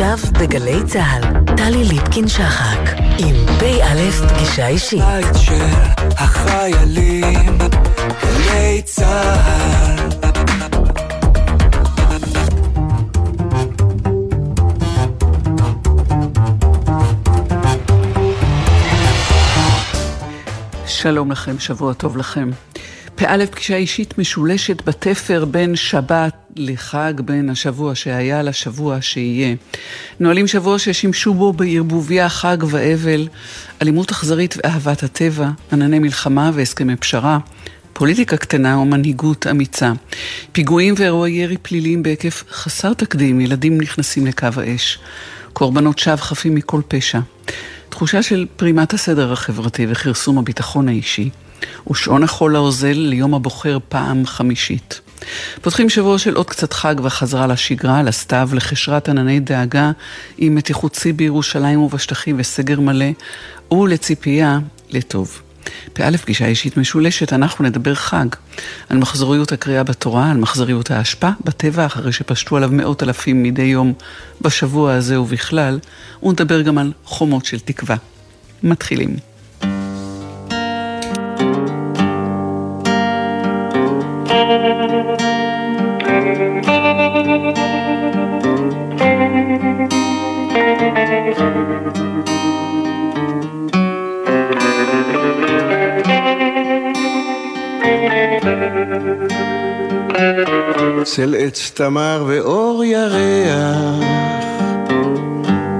עכשיו בגלי צה"ל, טלי ליפקין-שחק, עם פ"א פגישה אישית. בית של החיילים, גלי צה"ל. שלום לכם, שבוע טוב לכם. פא' פגישה אישית משולשת בתפר בין שבת לחג, בין השבוע שהיה לשבוע שיהיה. נועלים שבוע ששימשו בו בערבוביה חג ואבל, אלימות אכזרית ואהבת הטבע, ענני מלחמה והסכמי פשרה. פוליטיקה קטנה ומנהיגות אמיצה. פיגועים ואירועי ירי פליליים בהיקף חסר תקדים, ילדים נכנסים לקו האש. קורבנות שווא חפים מכל פשע. תחושה של פרימת הסדר החברתי וכרסום הביטחון האישי. ושעון החול האוזל ליום הבוחר פעם חמישית. פותחים שבוע של עוד קצת חג וחזרה לשגרה, לסתיו, לחשרת ענני דאגה עם מתיחות שיא בירושלים ובשטחים וסגר מלא, ולציפייה לטוב. פא' פגישה אישית משולשת, אנחנו נדבר חג. על מחזוריות הקריאה בתורה, על מחזוריות האשפה בטבע, אחרי שפשטו עליו מאות אלפים מדי יום בשבוע הזה ובכלל, ונדבר גם על חומות של תקווה. מתחילים. צל עץ תמר ואור ירח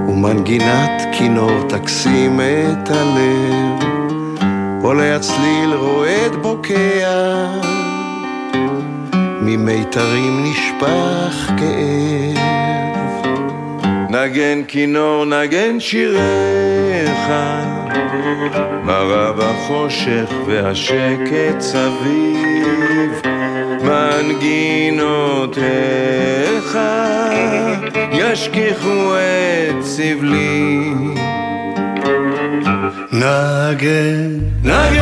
ומנגינת כינור תקסים את הלב. עולה הצליל רועד בוקע ממיתרים נשפך כאב. נגן כינור נגן שיריך מרה בחושך והשקט סביב מנגינותיך ישכיחו את סבלי. נגן, נגן,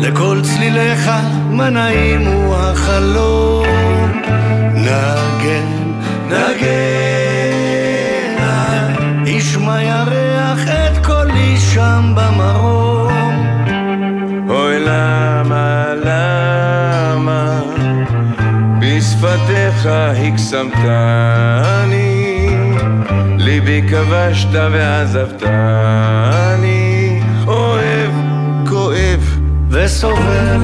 לכל צליליך מה נעים הוא החלום. נגן, נגן, ישמע ירח את קולי שם במרום. בשפתיך הקסמתני, ליבי כבשת ועזבתני, אוהב, כואב וסובל.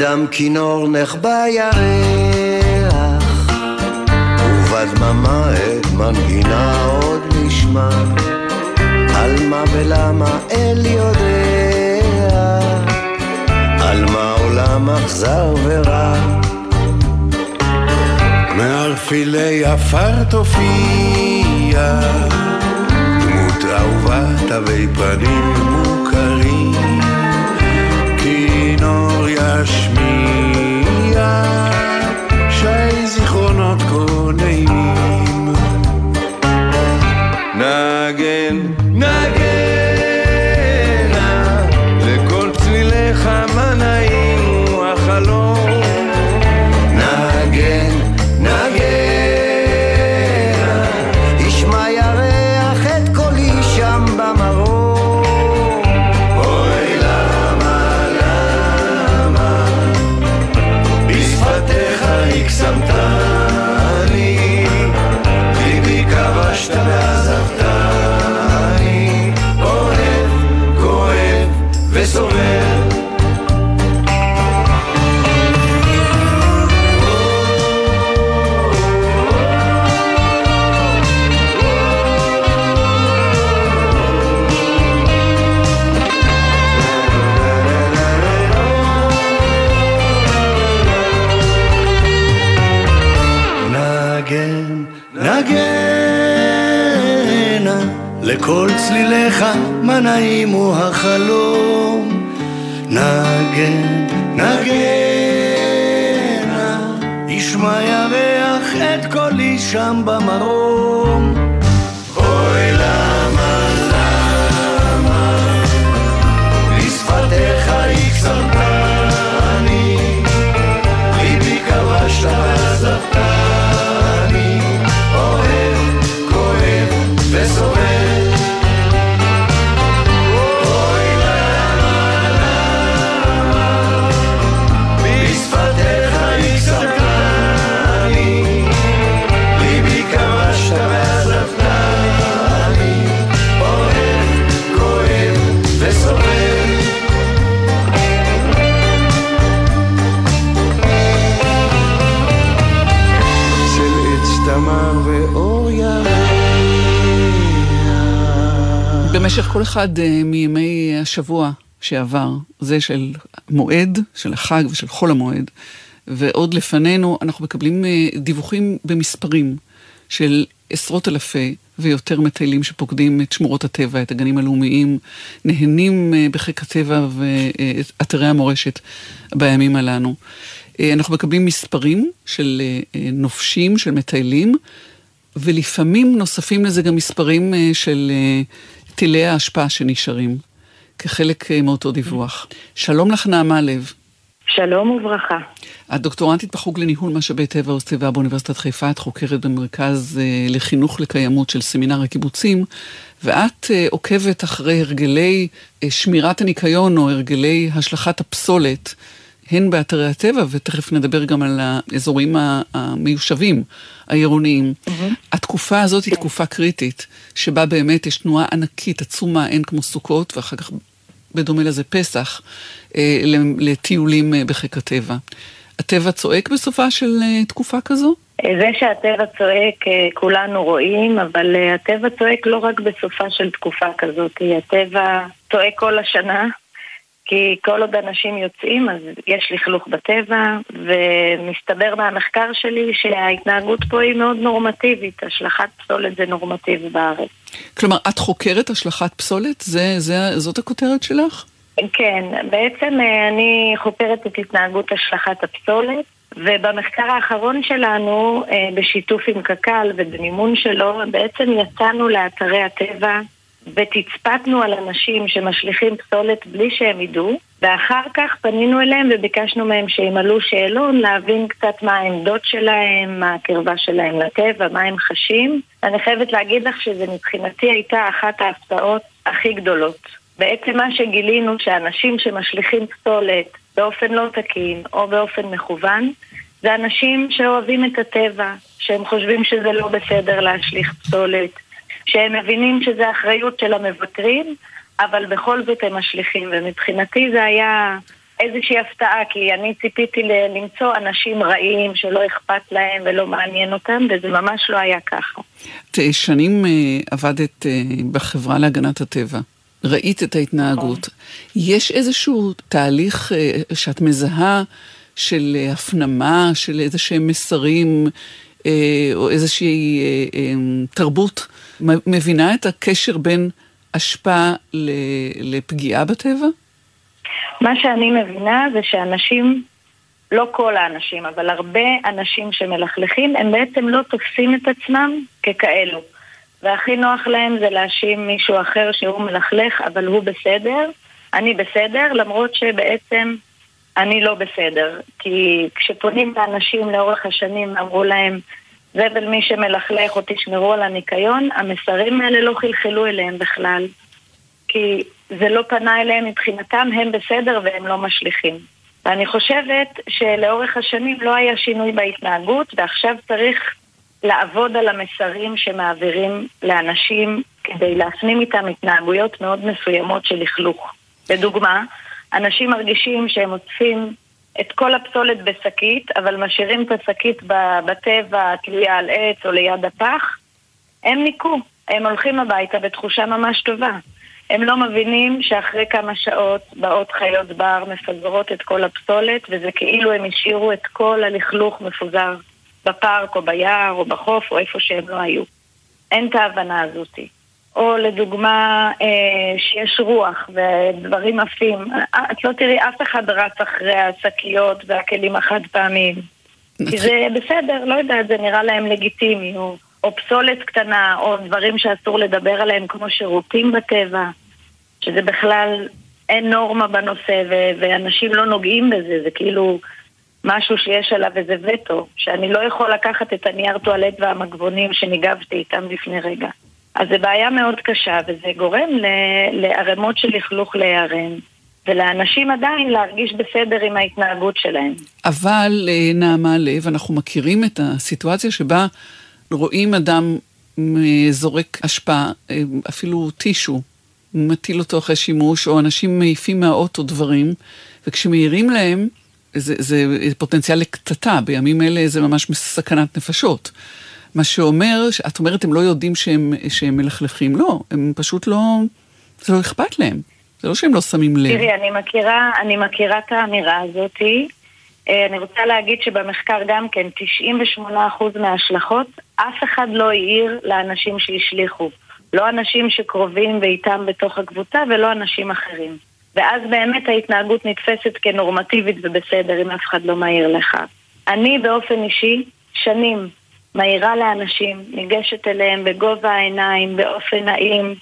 נדם כינור נחבא ירח, ובדממה את מנגינה עוד נשמע, על מה ולמה אל יודע, על מה עולם אכזר ורע. מערפילי עפר תופיע, דמות אהובה תווי פנים נגן, צליליך מה נעים הוא החלום. נגן, נגן, ישמע ירח את כל... שם במרום. אוי למה, למה, בשפתיך הקסמתני, אחד אה, מימי השבוע שעבר, זה של מועד, של החג ושל חול המועד, ועוד לפנינו, אנחנו מקבלים אה, דיווחים במספרים של עשרות אלפי ויותר מטיילים שפוקדים את שמורות הטבע, את הגנים הלאומיים, נהנים אה, בחיק הטבע ואתרי המורשת בימים הללו. אנחנו מקבלים מספרים של נופשים, של מטיילים, ולפעמים נוספים לזה גם מספרים של טילי האשפה שנשארים, כחלק אה, מאותו דיווח. שלום לך, נעמה לב. שלום וברכה. את דוקטורנטית בחוג לניהול משאבי טבע וסביבה באוניברסיטת חיפה, את חוקרת במרכז אה, לחינוך לקיימות של סמינר הקיבוצים, ואת אה, עוקבת אחרי הרגלי אה, שמירת הניקיון או הרגלי השלכת הפסולת, הן באתרי הטבע, ותכף נדבר גם על האזורים המיושבים, העירוניים. התקופה הזאת היא תקופה קריטית, שבה באמת יש תנועה ענקית, עצומה, אין כמו סוכות, ואחר כך בדומה לזה פסח, אה, לטיולים אה, בחיק הטבע. הטבע צועק בסופה של אה, תקופה כזו? זה שהטבע צועק כולנו רואים, אבל הטבע צועק לא רק בסופה של תקופה כזאת, הטבע צועק כל השנה, כי כל עוד אנשים יוצאים אז יש לכלוך בטבע, ומסתבר מהמחקר שלי שההתנהגות פה היא מאוד נורמטיבית, השלכת פסולת זה נורמטיבי בארץ. כלומר, את חוקרת השלכת פסולת? זה, זה, זאת הכותרת שלך? כן, בעצם אה, אני חוקרת את התנהגות השלכת הפסולת, ובמחקר האחרון שלנו, אה, בשיתוף עם קק"ל ובמימון שלו, בעצם יצאנו לאתרי הטבע ותצפתנו על אנשים שמשליכים פסולת בלי שהם ידעו, ואחר כך פנינו אליהם וביקשנו מהם שימלאו שאלון להבין קצת מה העמדות שלהם, מה הקרבה שלהם לטבע, מה הם חשים. אני חייבת להגיד לך שזה מבחינתי הייתה אחת ההפתעות הכי גדולות. בעצם מה שגילינו שאנשים שמשליכים פסולת באופן לא תקין או באופן מכוון זה אנשים שאוהבים את הטבע, שהם חושבים שזה לא בסדר להשליך פסולת, שהם מבינים שזה אחריות של המבקרים, אבל בכל זאת הם משליכים, ומבחינתי זה היה איזושהי הפתעה, כי אני ציפיתי ל- למצוא אנשים רעים שלא אכפת להם ולא מעניין אותם, וזה ממש לא היה ככה. את שנים אה, עבדת אה, בחברה להגנת הטבע. ראית את ההתנהגות. יש איזשהו תהליך אה, שאת מזהה של הפנמה, של איזה שהם מסרים, או איזושהי תרבות, מבינה את הקשר בין אשפה לפגיעה בטבע? מה שאני מבינה זה שאנשים, לא כל האנשים, אבל הרבה אנשים שמלכלכים, הם בעצם לא תופסים את עצמם ככאלו. והכי נוח להם זה להאשים מישהו אחר שהוא מלכלך, אבל הוא בסדר, אני בסדר, למרות שבעצם אני לא בסדר. כי כשפונים לאנשים לאורך השנים ואמרו להם, זבל מי שמלכלך או תשמרו על הניקיון, המסרים האלה לא חלחלו אליהם בכלל. כי זה לא פנה אליהם מבחינתם, הם בסדר והם לא משליכים. ואני חושבת שלאורך השנים לא היה שינוי בהתנהגות, ועכשיו צריך לעבוד על המסרים שמעבירים לאנשים כדי להפנים איתם התנהגויות מאוד מסוימות של לכלוך. לדוגמה, אנשים מרגישים שהם אוספים את כל הפסולת בשקית, אבל משאירים את השקית בטבע, תלויה על עץ או ליד הפח, הם ניקו. הם הולכים הביתה בתחושה ממש טובה. הם לא מבינים שאחרי כמה שעות באות חיות בר, מפזרות את כל הפסולת, וזה כאילו הם השאירו את כל הלכלוך מפוזר בפארק או ביער או בחוף או איפה שהם לא היו. אין את ההבנה הזאתי. או לדוגמה, אה, שיש רוח ודברים עפים. אה, את לא תראי אף אחד רץ אחרי השקיות והכלים החד פעמיים. כי זה בסדר, לא יודעת, זה נראה להם לגיטימי, או, או פסולת קטנה, או דברים שאסור לדבר עליהם, כמו שירותים בטבע, שזה בכלל, אין נורמה בנושא, ו- ואנשים לא נוגעים בזה, זה כאילו משהו שיש עליו איזה וטו, שאני לא יכול לקחת את הנייר טואלט והמגבונים שניגבתי איתם לפני רגע. אז זו בעיה מאוד קשה, וזה גורם לערימות של לכלוך להיערם. ולאנשים עדיין להרגיש בסדר עם ההתנהגות שלהם. אבל, אה, נעמה לב, אנחנו מכירים את הסיטואציה שבה רואים אדם זורק אשפה, אה, אפילו טישו, מטיל אותו אחרי שימוש, או אנשים מעיפים מהאוטו דברים, וכשמעירים להם, זה, זה פוטנציאל לקטטה, בימים אלה זה ממש סכנת נפשות. מה שאומר, את אומרת, הם לא יודעים שהם, שהם מלכלכים, לא, הם פשוט לא, זה לא אכפת להם. זה לא שהם לא שמים לב. תראי, אני מכירה, אני מכירה את האמירה הזאתי. אה, אני רוצה להגיד שבמחקר גם כן, 98% מההשלכות, אף אחד לא העיר לאנשים שהשליכו. לא אנשים שקרובים ואיתם בתוך הקבוצה ולא אנשים אחרים. ואז באמת ההתנהגות נתפסת כנורמטיבית ובסדר אם אף אחד לא מעיר לך. אני באופן אישי, שנים, מעירה לאנשים, ניגשת אליהם בגובה העיניים, באופן נעים,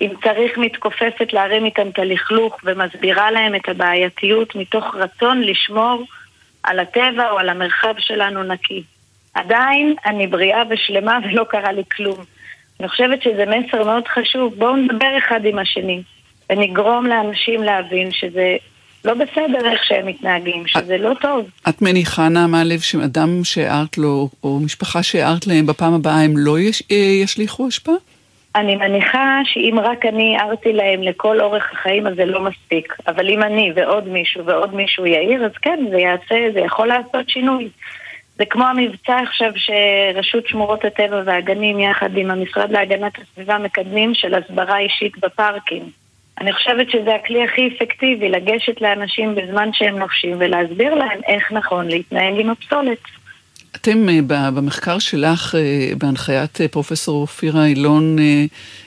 אם צריך מתכופפת להרים איתם את הלכלוך ומסבירה להם את הבעייתיות מתוך רצון לשמור על הטבע או על המרחב שלנו נקי. עדיין אני בריאה ושלמה ולא קרה לי כלום. אני חושבת שזה מסר מאוד חשוב, בואו נדבר אחד עם השני ונגרום לאנשים להבין שזה לא בסדר איך שהם מתנהגים, שזה את, לא טוב. את מניחה, נעמה לב, שאדם שהערת לו, או משפחה שהערת להם בפעם הבאה, הם לא יש, אה, ישליכו השפעה? אני מניחה שאם רק אני הערתי להם לכל אורך החיים, אז זה לא מספיק. אבל אם אני ועוד מישהו ועוד מישהו יעיר, אז כן, זה יעשה, זה יכול לעשות שינוי. זה כמו המבצע עכשיו שרשות שמורות הטבע והגנים יחד עם המשרד להגנת הסביבה מקדמים של הסברה אישית בפארקים. אני חושבת שזה הכלי הכי אפקטיבי, לגשת לאנשים בזמן שהם נופשים ולהסביר להם איך נכון להתנהל עם הפסולת. אתם אה, במחקר שלך, אה, בהנחיית אה, פרופסור אופירה אילון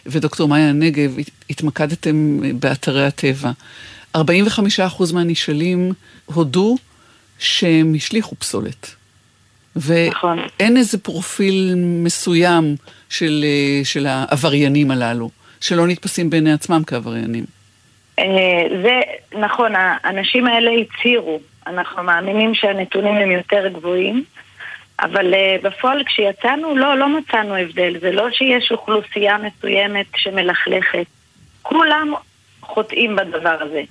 ודוקטור מאיה נגב, התמקדתם באתרי הטבע. 45% מהנשאלים הודו שהם השליכו פסולת. נכון. ואין איזה פרופיל מסוים של, של העבריינים הללו, שלא נתפסים בעיני עצמם כעבריינים. זה נכון, האנשים האלה הצהירו, אנחנו מאמינים שהנתונים הם יותר גבוהים. אבל uh, בפועל כשיצאנו, לא, לא מצאנו הבדל. זה לא שיש אוכלוסייה מסוימת שמלכלכת. כולם חוטאים בדבר הזה.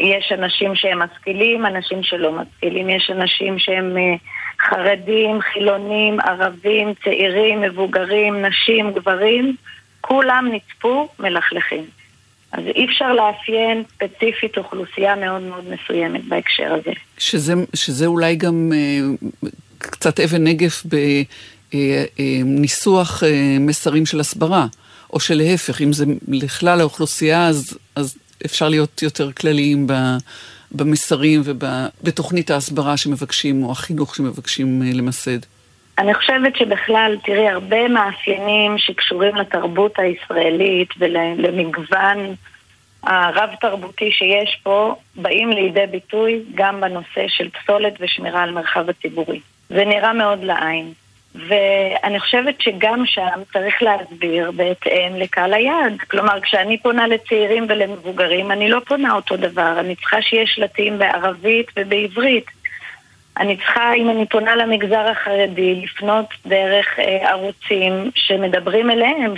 יש אנשים שהם משכילים, אנשים שלא משכילים, יש אנשים שהם uh, חרדים, חילונים, ערבים, צעירים, מבוגרים, נשים, גברים, כולם נצפו מלכלכים. אז אי אפשר לאפיין ספציפית אוכלוסייה מאוד מאוד מסוימת בהקשר הזה. שזה, שזה אולי גם uh, קצת אבן נגף בניסוח אה, אה, מסרים של הסברה, או שלהפך, אם זה לכלל האוכלוסייה, אז, אז אפשר להיות יותר כלליים במסרים ובתוכנית ההסברה שמבקשים, או החינוך שמבקשים אה, למסד. אני חושבת שבכלל, תראי, הרבה מאפיינים שקשורים לתרבות הישראלית ולמגוון הרב-תרבותי שיש פה, באים לידי ביטוי גם בנושא של פסולת ושמירה על מרחב הציבורי. זה נראה מאוד לעין. ואני חושבת שגם שם צריך להסביר בהתאם לקהל היעד. כלומר, כשאני פונה לצעירים ולמבוגרים, אני לא פונה אותו דבר. אני צריכה שיהיה שלטים בערבית ובעברית. אני צריכה, אם אני פונה למגזר החרדי, לפנות דרך אה, ערוצים שמדברים אליהם,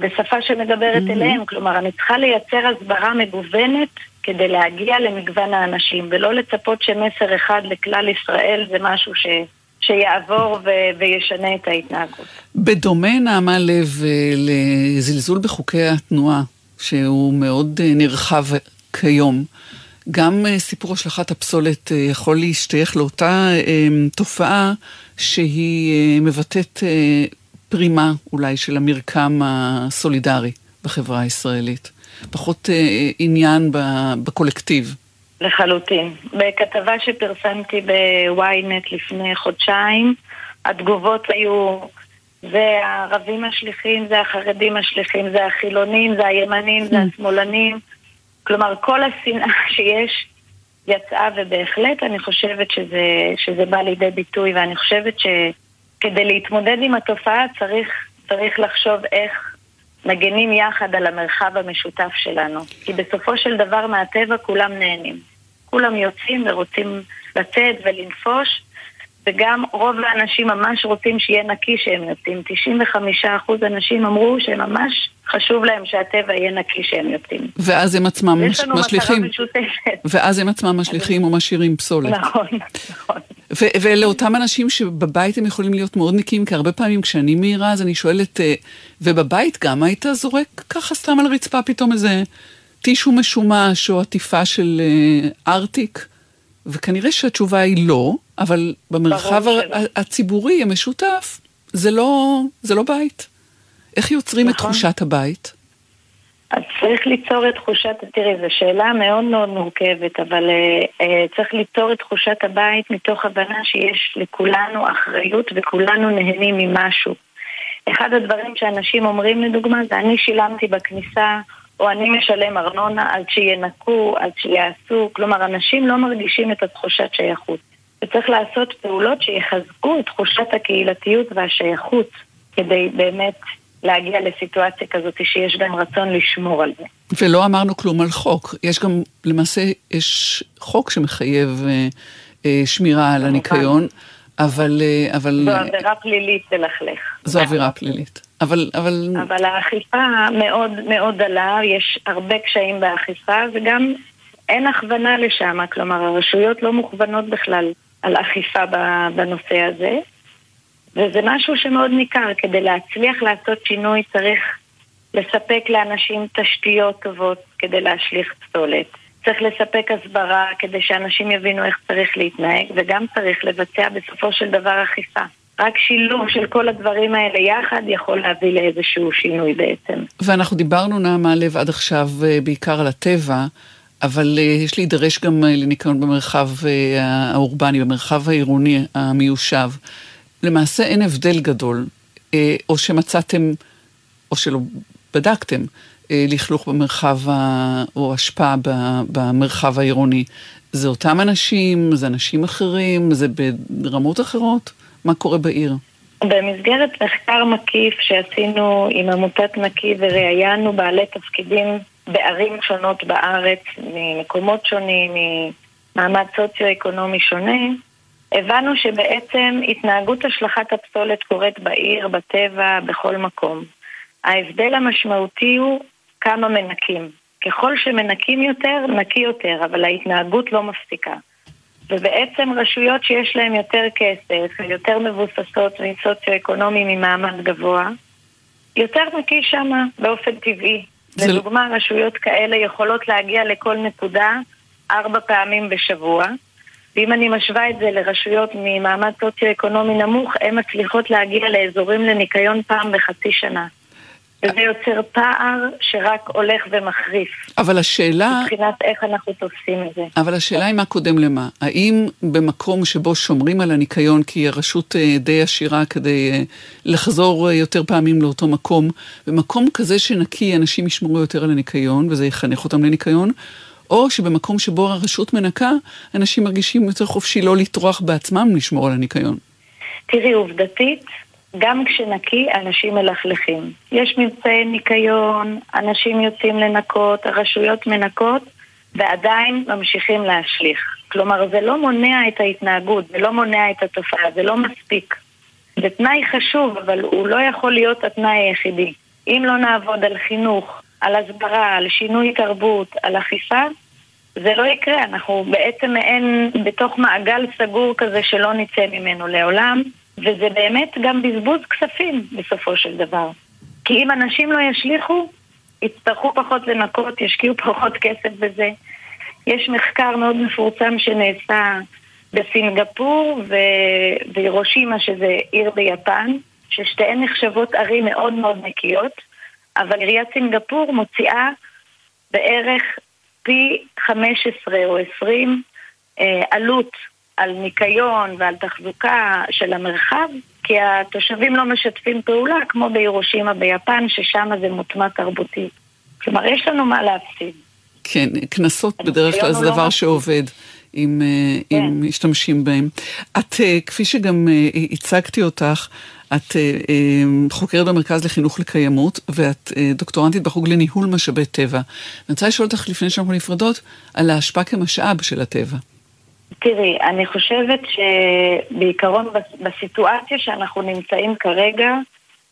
בשפה שמדברת mm-hmm. אליהם. כלומר, אני צריכה לייצר הסברה מגוונת כדי להגיע למגוון האנשים, ולא לצפות שמסר אחד לכלל ישראל זה משהו ש... שיעבור ו- וישנה את ההתנהגות. בדומה, נעמה לב, אה, לזלזול בחוקי התנועה, שהוא מאוד אה, נרחב כיום, גם אה, סיפור השלכת הפסולת יכול להשתייך לאותה תופעה שהיא מבטאת פרימה אולי של המרקם הסולידרי בחברה הישראלית. פחות אה, עניין בקולקטיב. לחלוטין. בכתבה שפרסמתי בוויינט לפני חודשיים, התגובות היו, זה הערבים השליחים, זה החרדים השליחים, זה החילונים, זה הימנים, זה השמאלנים. כלומר, כל השנאה שיש יצאה, ובהחלט אני חושבת שזה, שזה בא לידי ביטוי, ואני חושבת שכדי להתמודד עם התופעה צריך, צריך לחשוב איך מגנים יחד על המרחב המשותף שלנו. כי בסופו של דבר מהטבע כולם נהנים. כולם יוצאים ורוצים לצאת ולנפוש, וגם רוב האנשים ממש רוצים שיהיה נקי שהם יוצאים. 95% אנשים אמרו שממש חשוב להם שהטבע יהיה נקי שהם יוצאים. ואז הם עצמם לנו משליכים. ואז הם עצמם משליכים או משאירים פסולת. נכון, נכון. ו- ולאותם אנשים שבבית הם יכולים להיות מאוד נקיים, כי הרבה פעמים כשאני מעירה אז אני שואלת, אה, ובבית גם היית זורק ככה סתם על הרצפה פתאום איזה טישו משומש או עטיפה של אה, ארטיק? וכנראה שהתשובה היא לא, אבל במרחב ברור ה- שלא. הציבורי המשותף זה לא, זה לא בית. איך יוצרים את נכון. תחושת הבית? אז צריך ליצור את תחושת, תראי, זו שאלה מאוד מאוד מורכבת, אבל אה, אה, צריך ליצור את תחושת הבית מתוך הבנה שיש לכולנו אחריות וכולנו נהנים ממשהו. אחד הדברים שאנשים אומרים לדוגמה זה אני שילמתי בכניסה או אני משלם ארנונה עד שינקו, עד שיעשו, כלומר אנשים לא מרגישים את התחושת שייכות. וצריך לעשות פעולות שיחזקו את תחושת הקהילתיות והשייכות כדי באמת להגיע לסיטואציה כזאת שיש גם רצון לשמור על זה. ולא אמרנו כלום על חוק. יש גם, למעשה, יש חוק שמחייב אה, אה, שמירה על הניקיון, אבל... אה, אבל זו עבירה פלילית ללכלך. זו עבירה פלילית. אבל, אבל, אבל האכיפה מאוד מאוד דלה, יש הרבה קשיים באכיפה וגם אין הכוונה לשם, כלומר הרשויות לא מוכוונות בכלל על אכיפה בנושא הזה וזה משהו שמאוד ניכר, כדי להצליח לעשות שינוי צריך לספק לאנשים תשתיות טובות כדי להשליך פסולת. צריך לספק הסברה כדי שאנשים יבינו איך צריך להתנהג וגם צריך לבצע בסופו של דבר אכיפה. רק שילוב של כל הדברים האלה יחד יכול להביא לאיזשהו שינוי בעצם. ואנחנו דיברנו, נעמה לב, עד עכשיו אה, בעיקר על הטבע, אבל אה, יש להידרש גם אה, לניקיון במרחב אה, האורבני, במרחב העירוני המיושב. למעשה אין הבדל גדול, או שמצאתם, או שלא בדקתם, לכלוך במרחב, ה... או השפעה במרחב העירוני. זה אותם אנשים, זה אנשים אחרים, זה ברמות אחרות? מה קורה בעיר? במסגרת מחקר מקיף שעשינו עם עמותת נקי וראיינו בעלי תפקידים בערים שונות בארץ, ממקומות שונים, ממעמד סוציו-אקונומי שונה, הבנו שבעצם התנהגות השלכת הפסולת קורית בעיר, בטבע, בכל מקום. ההבדל המשמעותי הוא כמה מנקים. ככל שמנקים יותר, נקי יותר, אבל ההתנהגות לא מפסיקה. ובעצם רשויות שיש להן יותר כסף, יותר מבוססות מסוציו-אקונומי ממעמד גבוה, יותר נקי שמה באופן טבעי. זה לא- לדוגמה, רשויות כאלה יכולות להגיע לכל נקודה ארבע פעמים בשבוע, ואם אני משווה את זה לרשויות ממעמד סוציו-אקונומי נמוך, הן מצליחות להגיע לאזורים לניקיון פעם בחצי שנה. וזה יוצר פער שרק הולך ומחריף, אבל השאלה... מבחינת איך אנחנו תופסים את זה. אבל השאלה היא מה קודם למה. האם במקום שבו שומרים על הניקיון, כי הרשות אה, די עשירה כדי אה, לחזור אה, יותר פעמים לאותו מקום, במקום כזה שנקי אנשים ישמרו יותר על הניקיון, וזה יחנך אותם לניקיון, או שבמקום שבו הרשות מנקה, אנשים מרגישים יותר חופשי לא לטרוח בעצמם לשמור על הניקיון. תראי, עובדתית, גם כשנקי, אנשים מלכלכים. יש מבצעי ניקיון, אנשים יוצאים לנקות, הרשויות מנקות, ועדיין ממשיכים להשליך. כלומר, זה לא מונע את ההתנהגות, זה לא מונע את התופעה, זה לא מספיק. זה תנאי חשוב, אבל הוא לא יכול להיות התנאי היחידי. אם לא נעבוד על חינוך, על הסברה, על שינוי תרבות, על אכיפה, זה לא יקרה. אנחנו בעצם מעין בתוך מעגל סגור כזה שלא נצא ממנו לעולם, וזה באמת גם בזבוז כספים בסופו של דבר. כי אם אנשים לא ישליכו, יצטרכו פחות לנקות, ישקיעו פחות כסף בזה. יש מחקר מאוד מפורסם שנעשה בסינגפור ו- והירושימה, שזה עיר ביפן, ששתיהן נחשבות ערים מאוד מאוד נקיות, אבל עיריית סינגפור מוציאה בערך פי 15 או 20 אה, עלות על ניקיון ועל תחזוקה של המרחב, כי התושבים לא משתפים פעולה, כמו בהירושימה ביפן, ששם זה מוטמע תרבותית. כלומר, יש לנו מה להפסיד. כן, קנסות בדרך כלל זה דבר שעובד. אם, כן. אם משתמשים בהם. את, כפי שגם הצגתי אותך, את חוקרת במרכז לחינוך לקיימות, ואת דוקטורנטית בחוג לניהול משאבי טבע. אני רוצה לשאול אותך לפני שאנחנו נפרדות, על ההשפעה כמשאב של הטבע. תראי, אני חושבת שבעיקרון בסיטואציה שאנחנו נמצאים כרגע,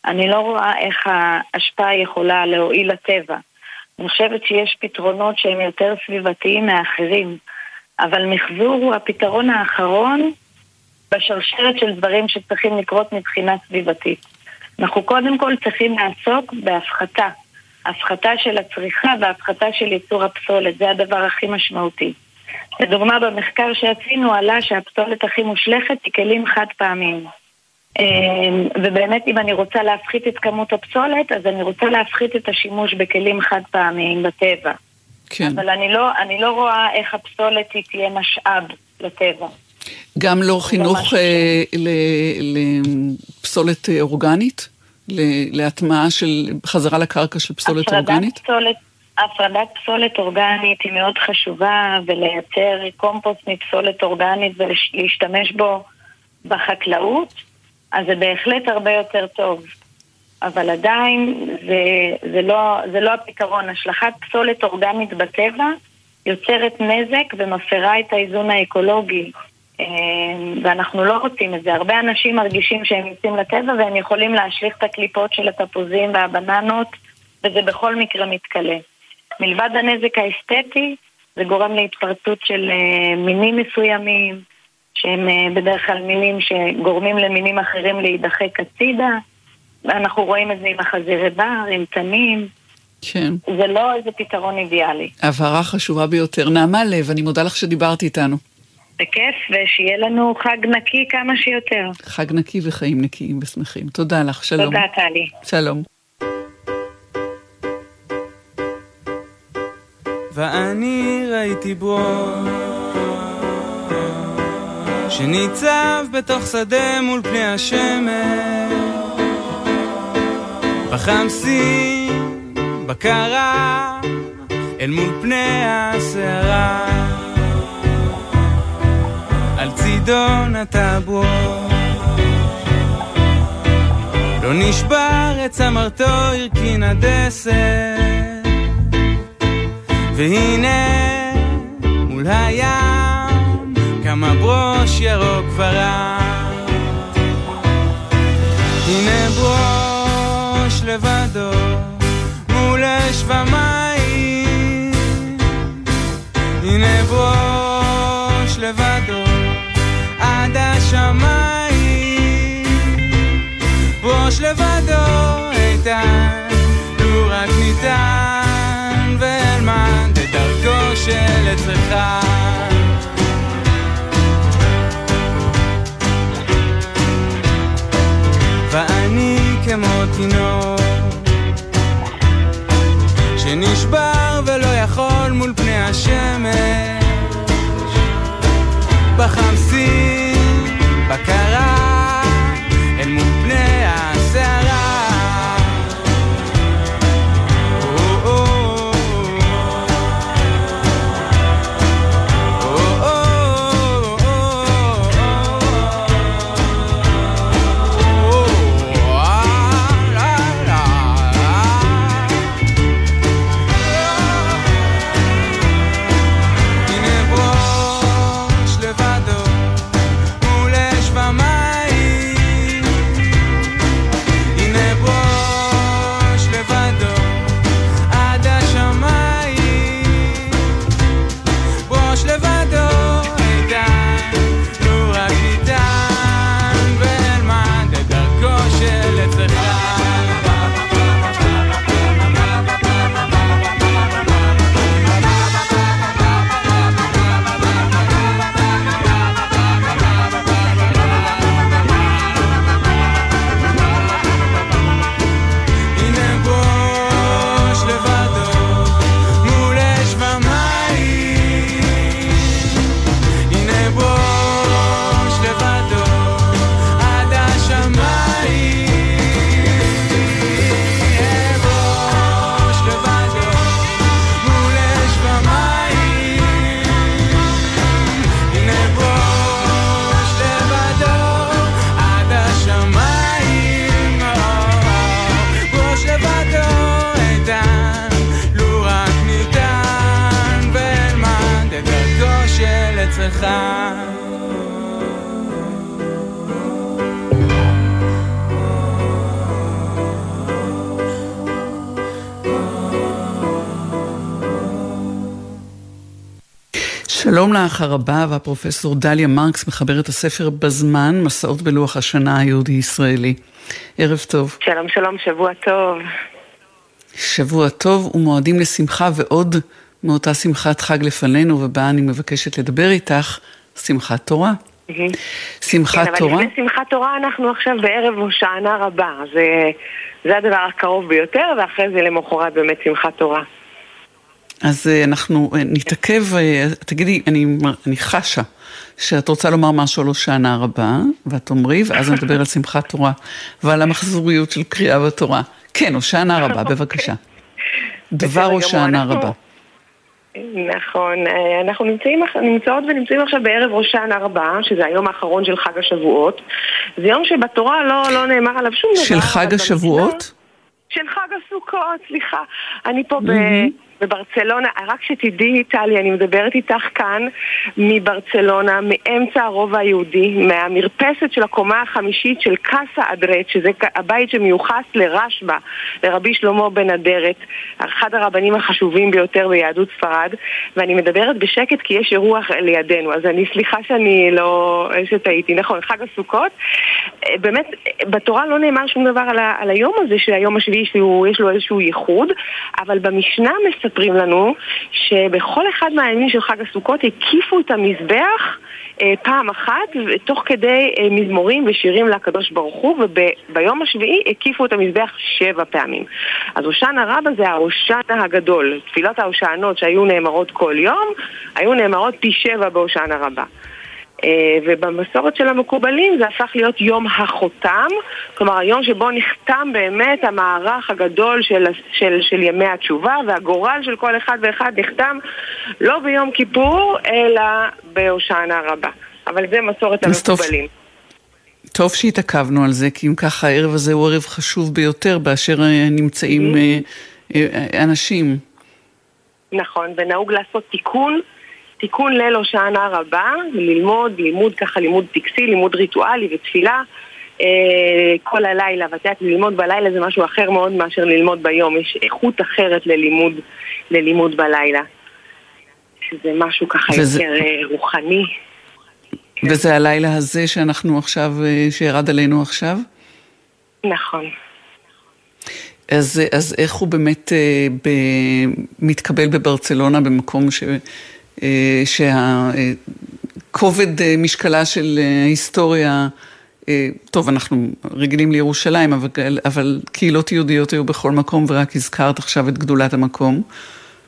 אני לא רואה איך ההשפעה יכולה להועיל לטבע. אני חושבת שיש פתרונות שהם יותר סביבתיים מאחרים, אבל מחזור הוא הפתרון האחרון בשרשרת של דברים שצריכים לקרות מבחינה סביבתית. אנחנו קודם כל צריכים לעסוק בהפחתה. הפחתה של הצריכה והפחתה של ייצור הפסולת, זה הדבר הכי משמעותי. לדוגמה, במחקר שעשינו עלה שהפסולת הכי מושלכת היא כלים חד פעמיים. אמ, ובאמת אם אני רוצה להפחית את כמות הפסולת, אז אני רוצה להפחית את השימוש בכלים חד פעמיים בטבע. כן. אבל אני לא, אני לא רואה איך הפסולת היא תהיה משאב לטבע. גם לא חינוך אה, לפסולת אה, אורגנית? להטמעה של, חזרה לקרקע של פסולת אורגנית? פסולת, הפרדת פסולת אורגנית היא מאוד חשובה, ולייצר קומפוסט מפסולת אורגנית ולהשתמש בו בחקלאות. אז זה בהחלט הרבה יותר טוב. אבל עדיין זה, זה, לא, זה לא הפתרון. השלכת פסולת אורגנית בטבע יוצרת נזק ומפרה את האיזון האקולוגי. אה, ואנחנו לא רוצים את זה. הרבה אנשים מרגישים שהם יוצאים לטבע והם יכולים להשליך את הקליפות של התפוזים והבננות, וזה בכל מקרה מתכלה. מלבד הנזק האסתטי, זה גורם להתפרצות של אה, מינים מסוימים, שהם אה, בדרך כלל מינים שגורמים למינים אחרים להידחק הצידה. אנחנו רואים את זה עם החזירי בר, עם תנים. כן. זה לא איזה פתרון אידיאלי. הבהרה חשובה ביותר. נעמה לב, אני מודה לך שדיברת איתנו. בכיף, ושיהיה לנו חג נקי כמה שיותר. חג נקי וחיים נקיים ושמחים. תודה לך, שלום. תודה, טלי. שלום. ואני ראיתי בו שניצב בתוך שדה מול פני השמש. בחמסין, בקרה, אל מול פני הסערה. על צידון הטבור לא נשבר את צמרתו, הרכין הדסת והנה מול הים כמה ברוש ירוק ורק. הנה ברוש לבדו מול אש ומים. הנה ברוש side. שלום לך הרבה והפרופסור דליה מרקס, מחברת הספר בזמן, מסעות בלוח השנה היהודי-ישראלי. ערב טוב. שלום שלום, שבוע טוב. שבוע טוב ומועדים לשמחה ועוד מאותה שמחת חג לפנינו, ובה אני מבקשת לדבר איתך, שמחת תורה. שמחת כן, תורה. אבל לפני שמחת תורה אנחנו עכשיו בערב הושענא רבה. זה, זה הדבר הקרוב ביותר, ואחרי זה למחרת באמת שמחת תורה. אז אה, אנחנו אה, נתעכב, אה, תגידי, אני, אני חשה שאת רוצה לומר משהו על הושענא רבה, ואת תאמרי, ואז נדבר על שמחת תורה ועל המחזוריות של קריאה בתורה. כן, הושענא רבה, בבקשה. דבר הושענא רבה. נכון, אנחנו נמצאים, נמצאות ונמצאים עכשיו בערב הושענא רבה, שזה היום האחרון של חג השבועות. זה יום שבתורה לא, לא נאמר עליו שום דבר. של חג השבועות? של חג הסוכות, סליחה. אני פה ב... בברצלונה, רק שתדעי, טלי, אני מדברת איתך כאן מברצלונה, מאמצע הרובע היהודי, מהמרפסת של הקומה החמישית של קאסה אדרט, שזה הבית שמיוחס לרשב"א, לרבי שלמה בן אדרת, אחד הרבנים החשובים ביותר ביהדות ספרד, ואני מדברת בשקט כי יש אירוח לידינו, אז אני סליחה שאני לא... שטעיתי. נכון, חג הסוכות. אה, באמת, בתורה לא נאמר שום דבר על, ה... על היום הזה, שהיום השביעי שיש לו איזשהו ייחוד, אבל במשנה מספרים לנו שבכל אחד מהימים של חג הסוכות הקיפו את המזבח אה, פעם אחת, תוך כדי אה, מזמורים ושירים לקדוש ברוך הוא, וביום השביעי הקיפו את המזבח שבע פעמים. אז הושענא רבה זה ההושענא הגדול. תפילות ההושענות שהיו נאמרות כל יום, היו נאמרות פי שבע בהושענא רבה. אה, ובמסורת של המקובלים זה הפך להיות יום החותם, כלומר היום שבו נחתם באמת המערך הגדול של, של, של ימי התשובה והגורל של כל אחד ואחד נחתם לא ביום כיפור אלא בהושענא רבה. אבל זה מסורת. המקובלים. טוב שהתעכבנו על זה, כי אם ככה הערב הזה הוא ערב חשוב ביותר באשר אה, נמצאים אה, אה, אנשים. נכון, ונהוג לעשות תיקון, תיקון ליל הושענא רבה, ללמוד, לימוד ככה, לימוד טקסי, לימוד ריטואלי ותפילה אה, כל הלילה, ואת יודעת, ללמוד בלילה זה משהו אחר מאוד מאשר ללמוד ביום, יש איכות אחרת ללימוד, ללימוד בלילה. שזה משהו ככה וזה- יותר אה, רוחני. וזה הלילה הזה שאנחנו עכשיו, אה, שירד עלינו עכשיו? נכון. אז, אז איך הוא באמת אה, ב, מתקבל בברצלונה במקום ש, שהכובד אה, משקלה של אה, ההיסטוריה, אה, טוב, אנחנו רגילים לירושלים, אבל, אבל קהילות יהודיות היו בכל מקום, ורק הזכרת עכשיו את גדולת המקום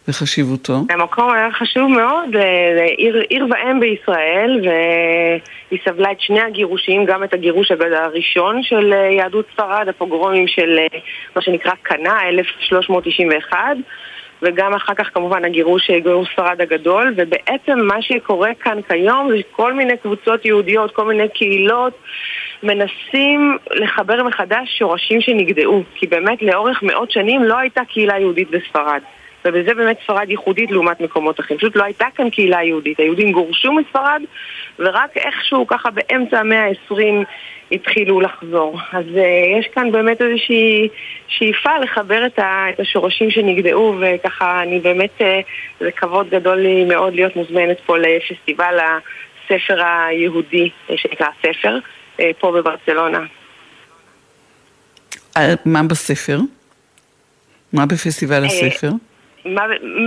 וחשיבותו. המקום היה חשוב מאוד, אה, עיר, ואם בישראל, והיא סבלה את שני הגירושים, גם את הגירוש הראשון של אה, יהדות ספרד, הפוגרומים של אה, מה שנקרא קנה, 1391, וגם אחר כך כמובן הגירוש, גירוש ספרד הגדול, ובעצם מה שקורה כאן כיום זה כל מיני קבוצות יהודיות, כל מיני קהילות, מנסים לחבר מחדש שורשים שנגדעו, כי באמת לאורך מאות שנים לא הייתה קהילה יהודית בספרד. ובזה באמת ספרד ייחודית לעומת מקומות אחרים. פשוט לא הייתה כאן קהילה יהודית. היהודים גורשו מספרד, ורק איכשהו ככה באמצע המאה ה-20 התחילו לחזור. אז uh, יש כאן באמת איזושהי שאיפה לחבר את, ה, את השורשים שנגדעו, וככה אני באמת, uh, זה כבוד גדול לי מאוד להיות מוזמנת פה לפסטיבל הספר היהודי, אה, שנקרא ספר, uh, פה בברצלונה. מה בספר? מה בפסטיבל הספר?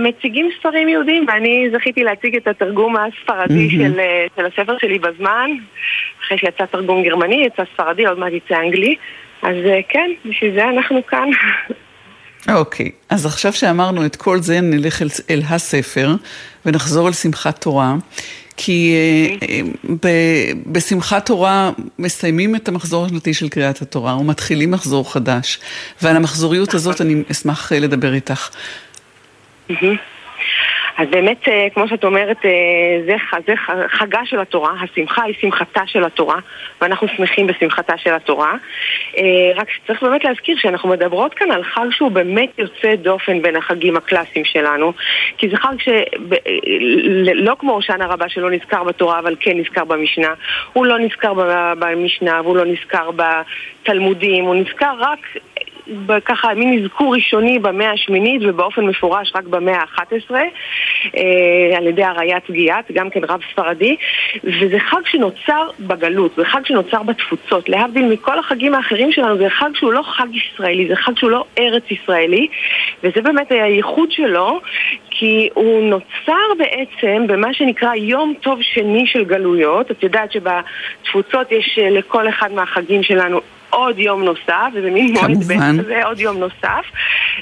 מציגים ספרים יהודים, ואני זכיתי להציג את התרגום הספרדי מהמם. של, אה, של הספר שלי בזמן. אחרי שיצא תרגום גרמני, יצא ספרדי, עוד מעט יצא אנגלי. אז אה, כן, בשביל זה אנחנו כאן. אוקיי, אז עכשיו שאמרנו את כל זה, נלך אל, אל הספר ונחזור אל שמחת תורה. כי אה, ב- בשמחת תורה מסיימים את המחזור השנתי של קריאת התורה ומתחילים מחזור חדש. ועל המחזוריות הזאת אני אשמח לדבר איתך. אז באמת, אה, כמו שאת אומרת, אה, זה, זה חגה של התורה, השמחה היא שמחתה של התורה, ואנחנו שמחים בשמחתה של התורה. אה, רק צריך באמת להזכיר שאנחנו מדברות כאן על חג שהוא באמת יוצא דופן בין החגים הקלאסיים שלנו, כי זה חג שלא כמו הושענא רבה שלא נזכר בתורה, אבל כן נזכר במשנה. הוא לא נזכר במשנה והוא לא נזכר בתלמודים, הוא נזכר רק ככה מין אזכור ראשוני במאה השמינית ובאופן מפורש רק במאה ה-11 אה, על ידי הראיית גיאת, גם כן רב ספרדי. וזה חג שנוצר בגלות, זה חג שנוצר בתפוצות. להבדיל מכל החגים האחרים שלנו, זה חג שהוא לא חג ישראלי, זה חג שהוא לא ארץ ישראלי. וזה באמת הייחוד שלו כי הוא נוצר בעצם במה שנקרא יום טוב שני של גלויות. את יודעת שבתפוצות יש אה, לכל אחד מהחגים שלנו עוד יום נוסף, וזה מין מועד ב' כזה, עוד יום נוסף,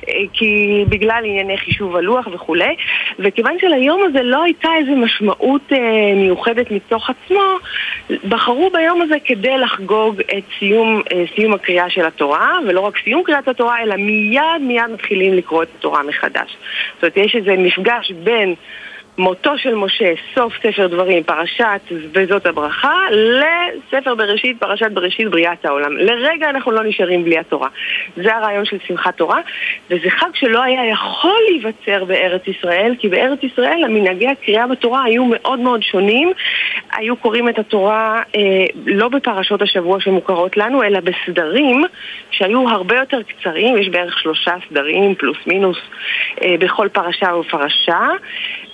אה, כי בגלל ענייני חישוב הלוח וכולי, וכיוון שליום הזה לא הייתה איזו משמעות אה, מיוחדת מתוך עצמו, בחרו ביום הזה כדי לחגוג את סיום, אה, סיום הקריאה של התורה, ולא רק סיום קריאת התורה, אלא מיד מיד מתחילים לקרוא את התורה מחדש. זאת אומרת, יש איזה מפגש בין... מותו של משה, סוף ספר דברים, פרשת וזאת הברכה, לספר בראשית, פרשת בראשית, בריאת העולם. לרגע אנחנו לא נשארים בלי התורה. זה הרעיון של שמחת תורה, וזה חג שלא היה יכול להיווצר בארץ ישראל, כי בארץ ישראל המנהגי הקריאה בתורה היו מאוד מאוד שונים. היו קוראים את התורה אה, לא בפרשות השבוע שמוכרות לנו, אלא בסדרים שהיו הרבה יותר קצרים, יש בערך שלושה סדרים, פלוס מינוס, אה, בכל פרשה ופרשה.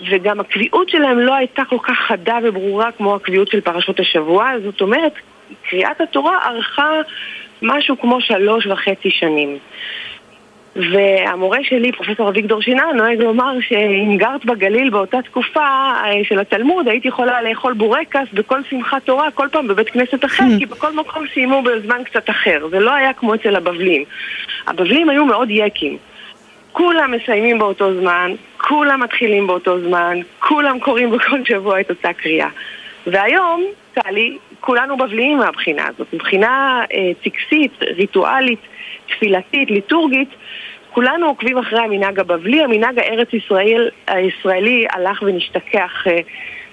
וגם הקביעות שלהם לא הייתה כל כך חדה וברורה כמו הקביעות של פרשות השבוע, זאת אומרת, קריאת התורה ארכה משהו כמו שלוש וחצי שנים. והמורה שלי, פרופסור אביגדור שינה, נוהג לומר שאם גרת בגליל באותה תקופה אה, של התלמוד, היית יכולה לאכול בורקס בכל שמחת תורה, כל פעם בבית כנסת אחר, hmm. כי בכל מקום סיימו בזמן קצת אחר. זה לא היה כמו אצל הבבלים. הבבלים היו מאוד יקים. כולם מסיימים באותו זמן, כולם מתחילים באותו זמן, כולם קוראים בכל שבוע את אותה קריאה. והיום, טלי, כולנו בבליים מהבחינה הזאת. מבחינה אה, טקסית, ריטואלית, תפילתית, ליטורגית, כולנו עוקבים אחרי המנהג הבבלי, המנהג הארץ ישראל, הישראלי הלך ונשתכח אה,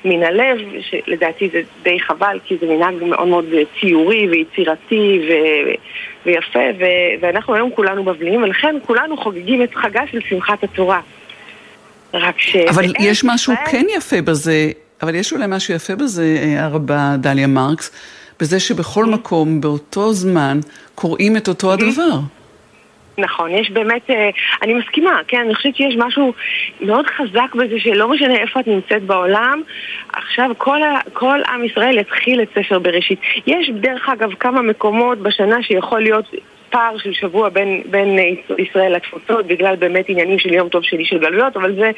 מן הלב, שלדעתי זה די חבל, כי זה מנהג מאוד מאוד ציורי ויצירתי ו... ויפה, ו... ואנחנו היום כולנו בבליים, ולכן כולנו חוגגים את חגה של שמחת התורה. רק ש... אבל יש משהו כן יפה בזה, אבל יש אולי משהו יפה בזה, אה, הרבה דליה מרקס, בזה שבכל מקום, באותו זמן, קוראים את אותו הדבר. נכון, יש באמת, אה, אני מסכימה, כן, אני חושבת שיש משהו מאוד חזק בזה שלא משנה איפה את נמצאת בעולם, עכשיו כל, ה, כל עם ישראל יתחיל את ספר בראשית. יש דרך אגב כמה מקומות בשנה שיכול להיות פער של שבוע בין, בין ישראל לתפוצות בגלל באמת עניינים של יום טוב שלי של גלויות, אבל זה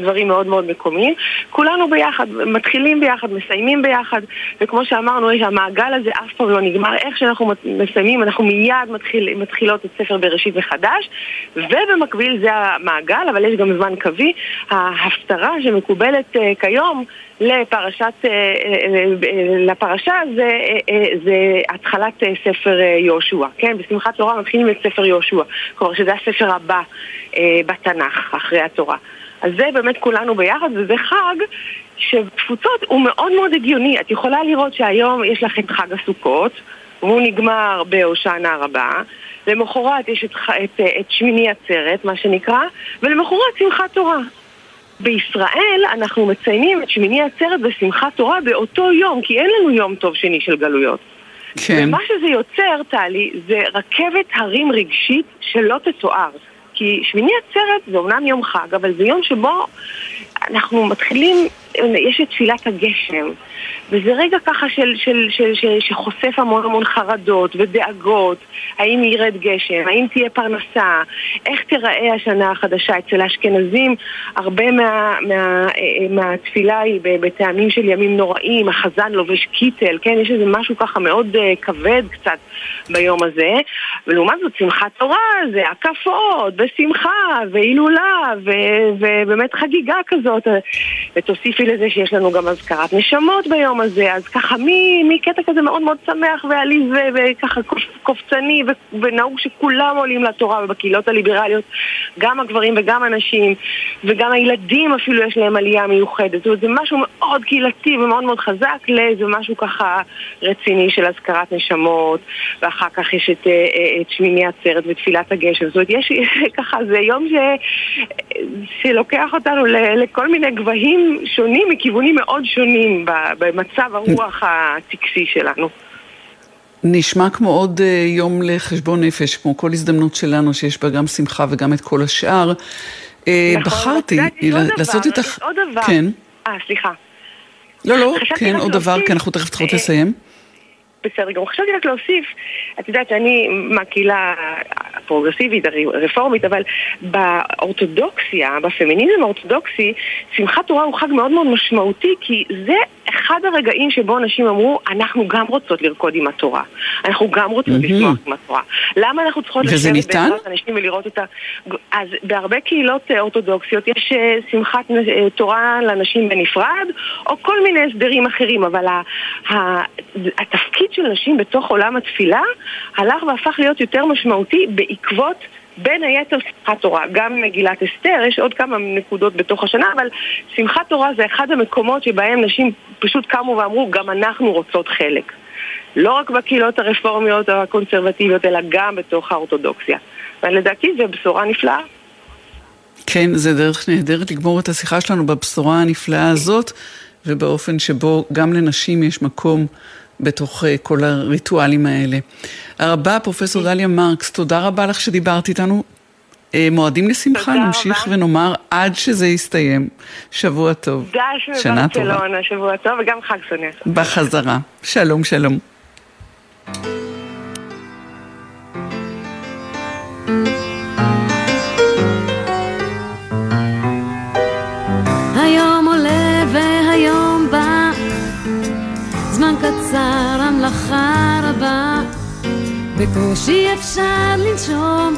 דברים מאוד מאוד מקומיים. כולנו ביחד, מתחילים ביחד, מסיימים ביחד, וכמו שאמרנו, המעגל הזה אף פעם לא נגמר. איך שאנחנו מסיימים, אנחנו מיד מתחיל, מתחילות את ספר בראשית מחדש, ובמקביל זה המעגל, אבל יש גם זמן קווי, ההפטרה שמקובלת uh, כיום לפרשת, אה, אה, אה, לפרשה זה, זה התחלת ספר יהושע, כן? בשמחת תורה מתחילים את ספר יהושע, כלומר שזה הספר הבא בתנ"ך אחרי התורה. אז זה באמת כולנו ביחד, וזה חג שבתפוצות הוא מאוד מאוד הגיוני. את יכולה לראות שהיום יש לך את חג הסוכות, והוא נגמר בהושענא רבה, למחרת יש את, את, את שמיני עצרת, מה שנקרא, ולמחרת שמחת תורה. בישראל אנחנו מציינים את שמיני עצרת בשמחת תורה באותו יום, כי אין לנו יום טוב שני של גלויות. כן. ומה שזה יוצר, טלי, זה רכבת הרים רגשית שלא תתואר. כי שמיני עצרת זה אומנם יום חג, אבל זה יום שבו אנחנו מתחילים, יש את תפילת הגשם, וזה רגע ככה של, של, של, של, שחושף המון המון חרדות ודאגות, האם ירד גשם, האם תהיה פרנסה, איך תיראה השנה החדשה. אצל האשכנזים הרבה מה, מה, מהתפילה היא בטעמים של ימים נוראים, החזן לובש קיטל, כן, יש איזה משהו ככה מאוד uh, כבד קצת ביום הזה, ולעומת זאת שמחת תורה זה הקפות, ושמחה, והילולה, ובאמת חגיגה כזאת, ותוסיפי נוסיף לזה שיש לנו גם אזכרת נשמות ביום הזה, אז ככה מקטע כזה מאוד מאוד שמח ועליז וככה קופצני ונהוג שכולם עולים לתורה ובקהילות הליברליות, גם הגברים וגם הנשים וגם הילדים אפילו יש להם עלייה מיוחדת, זאת אומרת זה משהו מאוד קהילתי ומאוד מאוד חזק לאיזה משהו ככה רציני של אזכרת נשמות ואחר כך יש את, אה, את שמיני עצרת ותפילת הגשם, זאת אומרת יש ככה זה יום ש, שלוקח אותנו לכל מיני גבהים שונים מכיוונים מאוד שונים במצב הרוח הטקסי שלנו. נשמע כמו עוד אה, יום לחשבון נפש, כמו כל הזדמנות שלנו שיש בה גם שמחה וגם את כל השאר. אה, נכון, בחרתי לעשות את ה... עוד דבר. כן. אה, סליחה. לא, לא, כן, עוד דבר, כי אנחנו תכף צריכות אה, לסיים. בסדר גמור. חשבתי רק להוסיף, את יודעת שאני מהקהילה הפרוגרסיבית, הרפורמית, אבל באורתודוקסיה, בפמיניזם האורתודוקסי, שמחת תורה הוא חג מאוד מאוד משמעותי, כי זה אחד הרגעים שבו נשים אמרו, אנחנו גם רוצות לרקוד עם התורה. אנחנו גם רוצות mm-hmm. לשמוח עם התורה. למה אנחנו צריכות לשבת בעזרת אנשים ולראות אותה? אז בהרבה קהילות אה, אורתודוקסיות יש אה, שמחת אה, תורה לנשים בנפרד, או כל מיני הסדרים אחרים, אבל התפקיד של נשים בתוך עולם התפילה הלך והפך להיות יותר משמעותי בעקבות בין היתר שמחת תורה, גם מגילת אסתר, יש עוד כמה נקודות בתוך השנה, אבל שמחת תורה זה אחד המקומות שבהם נשים פשוט קמו ואמרו, גם אנחנו רוצות חלק. לא רק בקהילות הרפורמיות או הקונסרבטיביות, אלא גם בתוך האורתודוקסיה. ולדעתי זו בשורה נפלאה. כן, זה דרך נהדרת לגמור את השיחה שלנו בבשורה הנפלאה הזאת, ובאופן שבו גם לנשים יש מקום בתוך uh, כל הריטואלים האלה. הרבה, פרופסור דליה מרקס, תודה רבה לך שדיברת איתנו. Uh, מועדים לשמחה, נמשיך רבה. ונאמר עד שזה יסתיים. שבוע טוב. שנה טובה. שבוע טוב וגם חג שמח. בחזרה. שלום, שלום. בקושי אפשר לנשום,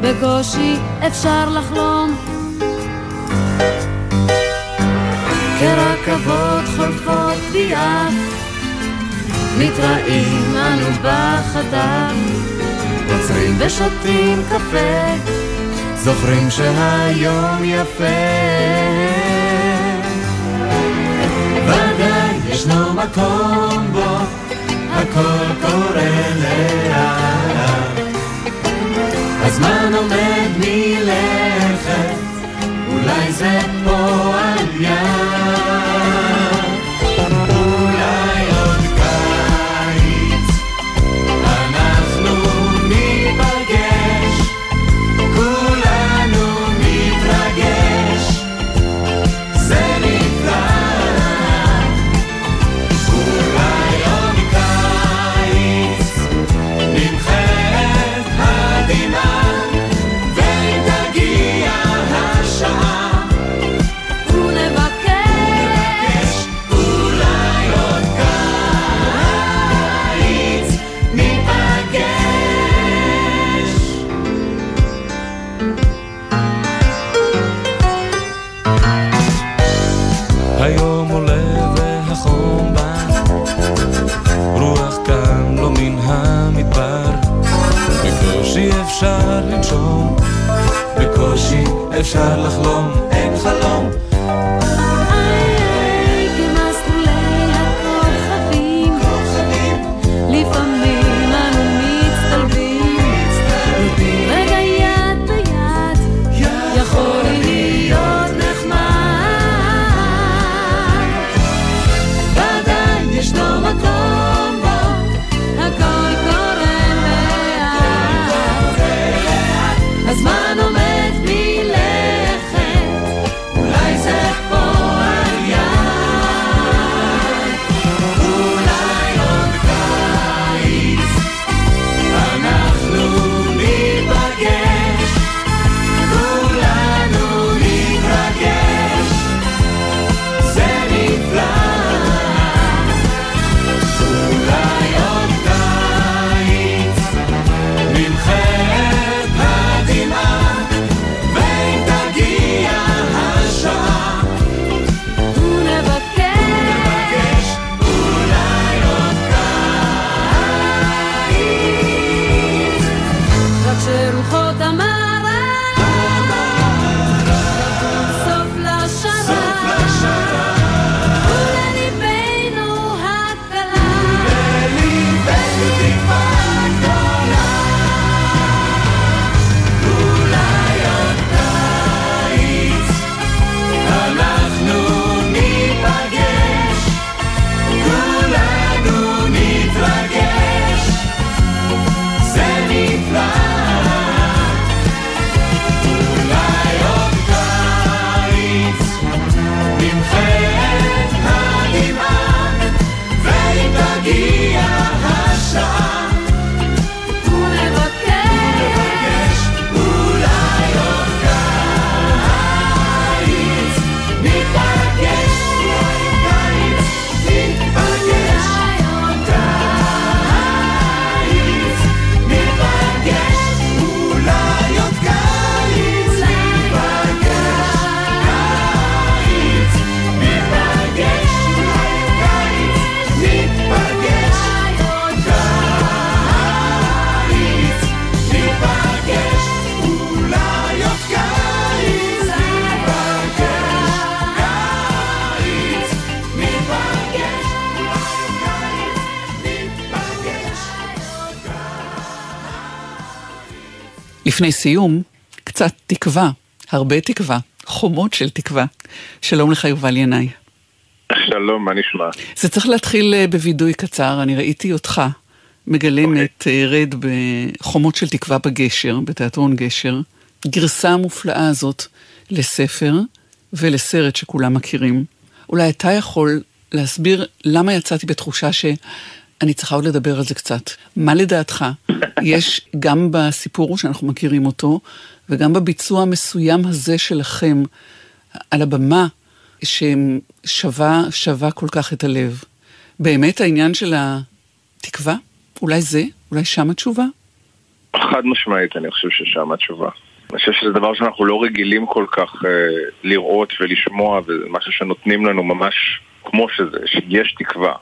בקושי אפשר לחלום. כרכבות חולפות ביעף, מתראים אנו בחטף, עוצרים ושותים קפה, זוכרים שהיום יפה. ודאי ישנו מקום בו הכל קורה לאט. הזמן עומד מלכת, אולי זה פועל יד. אפשר לחלום, לפני סיום, קצת תקווה, הרבה תקווה, חומות של תקווה. שלום לך, יובל ינאי. שלום, מה נשמע? זה צריך להתחיל אה, בווידוי קצר. אני ראיתי אותך מגלם okay. את רד בחומות של תקווה בגשר, בתיאטרון גשר. גרסה המופלאה הזאת לספר ולסרט שכולם מכירים. אולי אתה יכול להסביר למה יצאתי בתחושה ש... אני צריכה עוד לדבר על זה קצת. מה לדעתך יש גם בסיפור שאנחנו מכירים אותו, וגם בביצוע המסוים הזה שלכם על הבמה, ששווה שווה כל כך את הלב? באמת העניין של התקווה? אולי זה? אולי שם התשובה? חד משמעית, אני חושב ששם התשובה. אני חושב שזה דבר שאנחנו לא רגילים כל כך אה, לראות ולשמוע, וזה משהו שנותנים לנו ממש כמו שזה, שיש תקווה.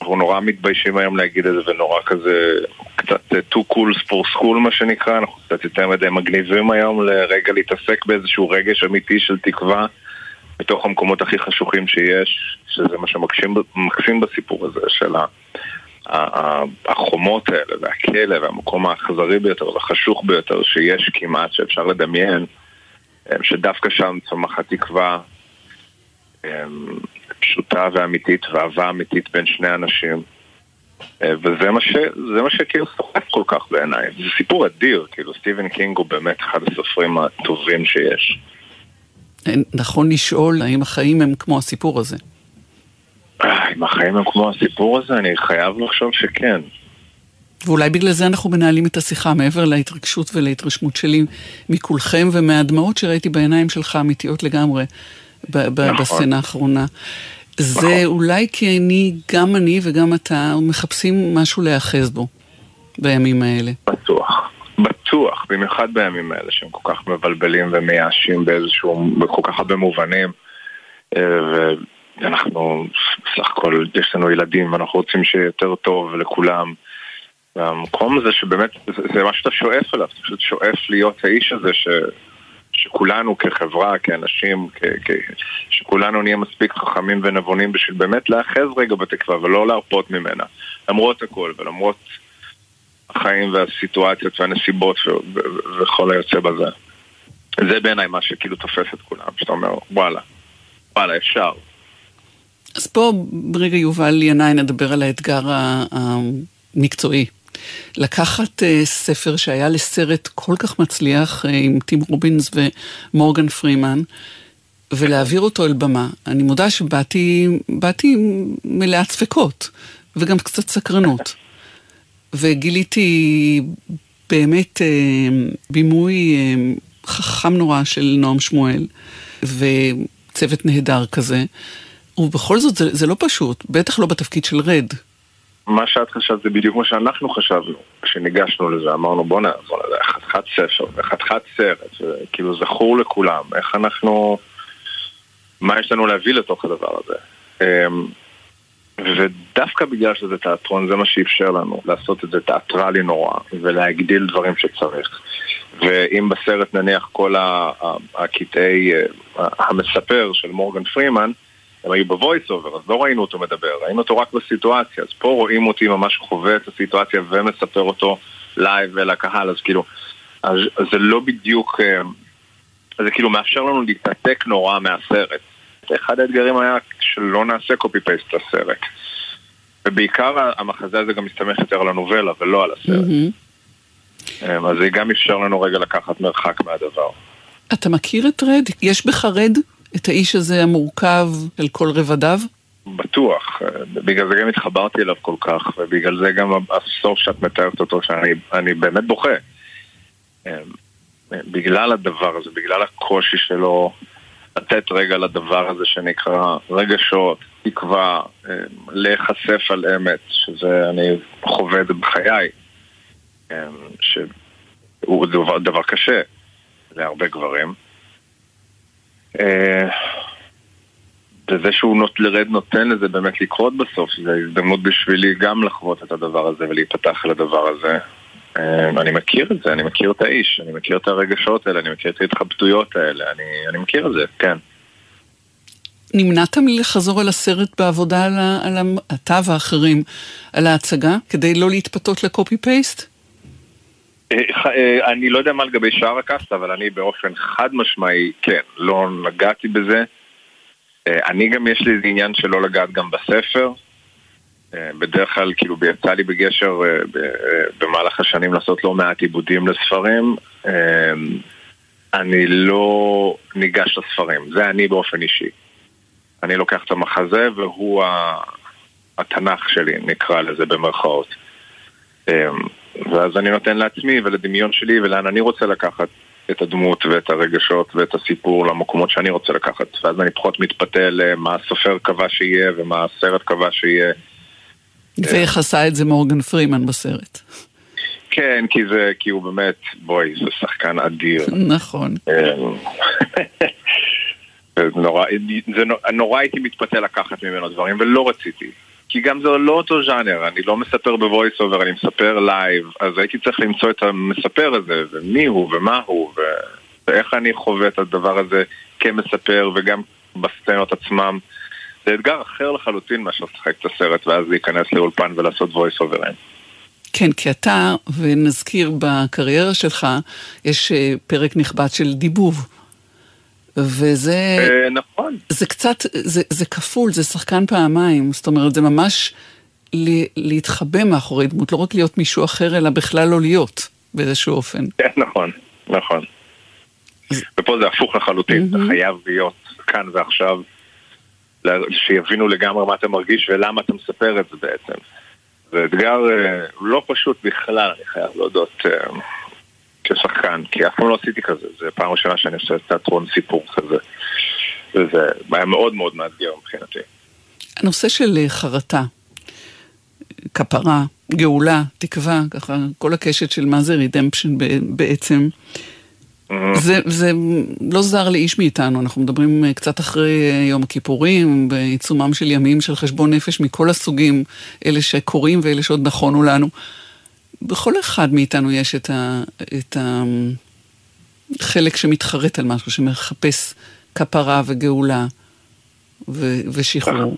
אנחנו נורא מתביישים היום להגיד את זה ונורא כזה קצת אה, too cool for school מה שנקרא, אנחנו קצת יותר מדי מגניבים היום לרגע להתעסק באיזשהו רגש אמיתי של תקווה בתוך המקומות הכי חשוכים שיש, שזה מה שמקסים בסיפור הזה של החומות האלה והכלא והמקום האכזרי ביותר והחשוך ביותר שיש כמעט שאפשר לדמיין, אה, שדווקא שם צומחת תקווה פשוטה ואמיתית ואהבה אמיתית בין שני אנשים. אה, וזה מה, ש, מה שכאילו סוחף כל כך בעיניי. זה סיפור אדיר, כאילו סטיבן קינג הוא באמת אחד הסופרים הטובים שיש. נכון לשאול האם החיים הם כמו הסיפור הזה. אה, אם החיים הם כמו הסיפור הזה, אני חייב לחשוב שכן. ואולי בגלל זה אנחנו מנהלים את השיחה, מעבר להתרגשות ולהתרשמות שלי מכולכם ומהדמעות שראיתי בעיניים שלך, אמיתיות לגמרי. נכון. בסצנה האחרונה. זה נכון. אולי כי אני, גם אני וגם אתה, מחפשים משהו להיאחז בו בימים האלה. בטוח. בטוח, במיוחד בימים האלה שהם כל כך מבלבלים ומייאשים באיזשהו, בכל כך הרבה מובנים. אה, ואנחנו, סך הכל, יש לנו ילדים ואנחנו רוצים שיהיה יותר טוב לכולם. והמקום הזה שבאמת, זה, זה מה שאתה שואף אליו, אתה פשוט שואף להיות האיש הזה ש... שכולנו כחברה, כאנשים, כ- כ- שכולנו נהיה מספיק חכמים ונבונים בשביל באמת להאחז רגע בתקווה ולא להרפות ממנה, למרות הכל ולמרות החיים והסיטואציות והנסיבות ו- ו- וכל היוצא בזה. זה בעיניי מה שכאילו תופס את כולם, שאתה אומר, וואלה, וואלה, אפשר. אז פה ברגע יובל ינאי נדבר על האתגר המקצועי. לקחת uh, ספר שהיה לסרט כל כך מצליח uh, עם טים רובינס ומורגן פרימן, ולהעביר אותו אל במה. אני מודה שבאתי מלאת ספקות, וגם קצת סקרנות. וגיליתי באמת uh, בימוי uh, חכם נורא של נועם שמואל, וצוות נהדר כזה. ובכל זאת זה, זה לא פשוט, בטח לא בתפקיד של רד. מה שאת חשבת זה בדיוק מה שאנחנו חשבנו כשניגשנו לזה, אמרנו בואנה, בואנה, זה חתיכת ספר, זה חתיכת סרט, כאילו זכור לכולם, איך אנחנו, מה יש לנו להביא לתוך הדבר הזה. אמ, ודווקא בגלל שזה תיאטרון, זה מה שאפשר לנו, לעשות את זה תיאטרלי נורא, ולהגדיל דברים שצריך. ואם בסרט נניח כל הקטעי אה, המספר של מורגן פרימן, הם היו ב voice over, אז לא ראינו אותו מדבר, ראינו אותו רק בסיטואציה, אז פה רואים אותי ממש חווה את הסיטואציה ומספר אותו live לקהל, אז כאילו, אז, אז זה לא בדיוק, אה, זה כאילו מאפשר לנו להתנתק נורא מהסרט. אחד האתגרים היה שלא נעשה copy paste לסרט. ובעיקר המחזה הזה גם מסתמך יותר על הנובלה ולא על הסרט. Mm-hmm. אז זה גם אפשר לנו רגע לקחת מרחק מהדבר. אתה מכיר את רד? יש בך רד? את האיש הזה המורכב על כל רבדיו? בטוח. בגלל זה גם התחברתי אליו כל כך, ובגלל זה גם הסוף שאת מתארת אותו, שאני באמת בוכה. בגלל הדבר הזה, בגלל הקושי שלו לתת רגע לדבר הזה שנקרא רגשות, תקווה, להיחשף על אמת, שזה אני חווה את זה בחיי, שהוא דבר, דבר קשה להרבה גברים. אה, וזה שהוא נות, לרד נותן לזה באמת לקרות בסוף, זו הזדמנות בשבילי גם לחוות את הדבר הזה ולהיפתח לדבר הזה. אה, אני מכיר את זה, אני מכיר את האיש, אני מכיר את הרגשות האלה, אני מכיר את ההתחבטויות האלה, אני, אני מכיר את זה, כן. נמנעת מלחזור אל הסרט בעבודה על, על ה, אתה ואחרים על ההצגה, כדי לא להתפתות לקופי פייסט? אה, אני לא יודע מה לגבי שאר הקאסט, אבל אני באופן חד משמעי, כן, לא נגעתי בזה. אה, אני גם, יש לי איזה עניין של לא לגעת גם בספר. אה, בדרך כלל, כאילו, יצא לי בגשר אה, במהלך השנים לעשות לא מעט עיבודים לספרים. אני לא ניגש לספרים, זה אני באופן אישי. אני לוקח את המחזה והוא התנ"ך שלי, נקרא לזה במרכאות. ואז אני נותן לעצמי ולדמיון שלי ולאן אני רוצה לקחת את הדמות ואת הרגשות ואת הסיפור למקומות שאני רוצה לקחת. ואז אני פחות מתפתה למה הסופר קבע שיהיה ומה הסרט קבע שיהיה. ואיך עשה את זה מורגן פרימן בסרט. כן, כי זה, כי הוא באמת, בואי, זה שחקן אדיר. נכון. נורא, זה נורא הייתי מתפתה לקחת ממנו דברים, ולא רציתי. כי גם זה לא אותו ז'אנר, אני לא מספר ב voice over, אני מספר live, אז הייתי צריך למצוא את המספר הזה, ומי הוא ומה הוא, ו... ואיך אני חווה את הדבר הזה כמספר וגם בסצנות עצמם. זה אתגר אחר לחלוטין מאשר לשחק את הסרט ואז להיכנס לאולפן ולעשות voice over ים. כן, כי אתה, ונזכיר בקריירה שלך, יש אה, פרק נכבד של דיבוב. וזה... אה, נכון. זה קצת, זה, זה כפול, זה שחקן פעמיים. זאת אומרת, זה ממש להתחבא מאחורי דמות, לא רק להיות מישהו אחר, אלא בכלל לא להיות, באיזשהו אופן. כן, נכון, נכון. ופה זה הפוך לחלוטין, אתה חייב להיות כאן ועכשיו, שיבינו לגמרי מה אתה מרגיש ולמה אתה מספר את זה בעצם. זה אתגר אה, לא פשוט בכלל, אני חייב להודות. כשחקן, כי אף פעם לא עשיתי כזה, זו פעם ראשונה שאני עושה תיאטרון סיפור כזה. וזה היה מאוד מאוד מאתגר מבחינתי. הנושא של אה, חרטה, כפרה, גאולה, תקווה, ככה, כל הקשת של מה זה רידמפשן בעצם. Mm-hmm. זה, זה לא זר לאיש מאיתנו, אנחנו מדברים אה, קצת אחרי אה, יום הכיפורים, בעיצומם של ימים של חשבון נפש מכל הסוגים, אלה שקורים ואלה שעוד נכונו לנו. בכל אחד מאיתנו יש את, ה, החלק שמתחרט על משהו, שמחפש כפרה וגאולה ו, ושחרור.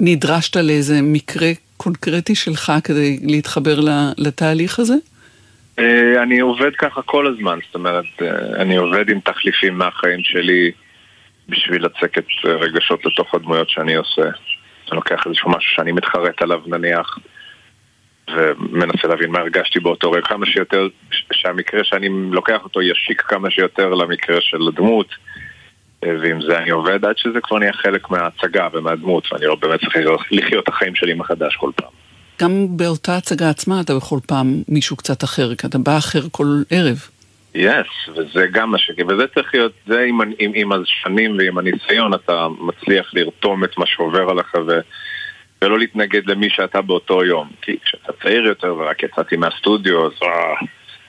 נדרשת לאיזה מקרה קונקרטי שלך כדי להתחבר לתהליך הזה? אה, אני עובד ככה כל הזמן, זאת אומרת, אה, אני עובד עם תחליפים מהחיים שלי בשביל לצקת רגשות לתוך הדמויות שאני עושה. אני לוקח איזשהו משהו שאני מתחרט עליו נניח. ומנסה להבין מה הרגשתי באותו רגע, כמה שיותר, שהמקרה שאני לוקח אותו ישיק כמה שיותר למקרה של הדמות, ועם זה אני עובד עד שזה כבר נהיה חלק מההצגה ומהדמות, ואני לא באמת צריך לחיות את החיים שלי מחדש כל פעם. גם באותה הצגה עצמה אתה בכל פעם מישהו קצת אחר, כי אתה בא אחר כל ערב. יס, yes, וזה גם מה ש... וזה צריך להיות, זה עם, עם, עם השנים ועם הניסיון אתה מצליח לרתום את מה שעובר עליך ו... ולא להתנגד למי שאתה באותו יום. כי כשאתה צעיר יותר ורק יצאתי מהסטודיו, אז אה,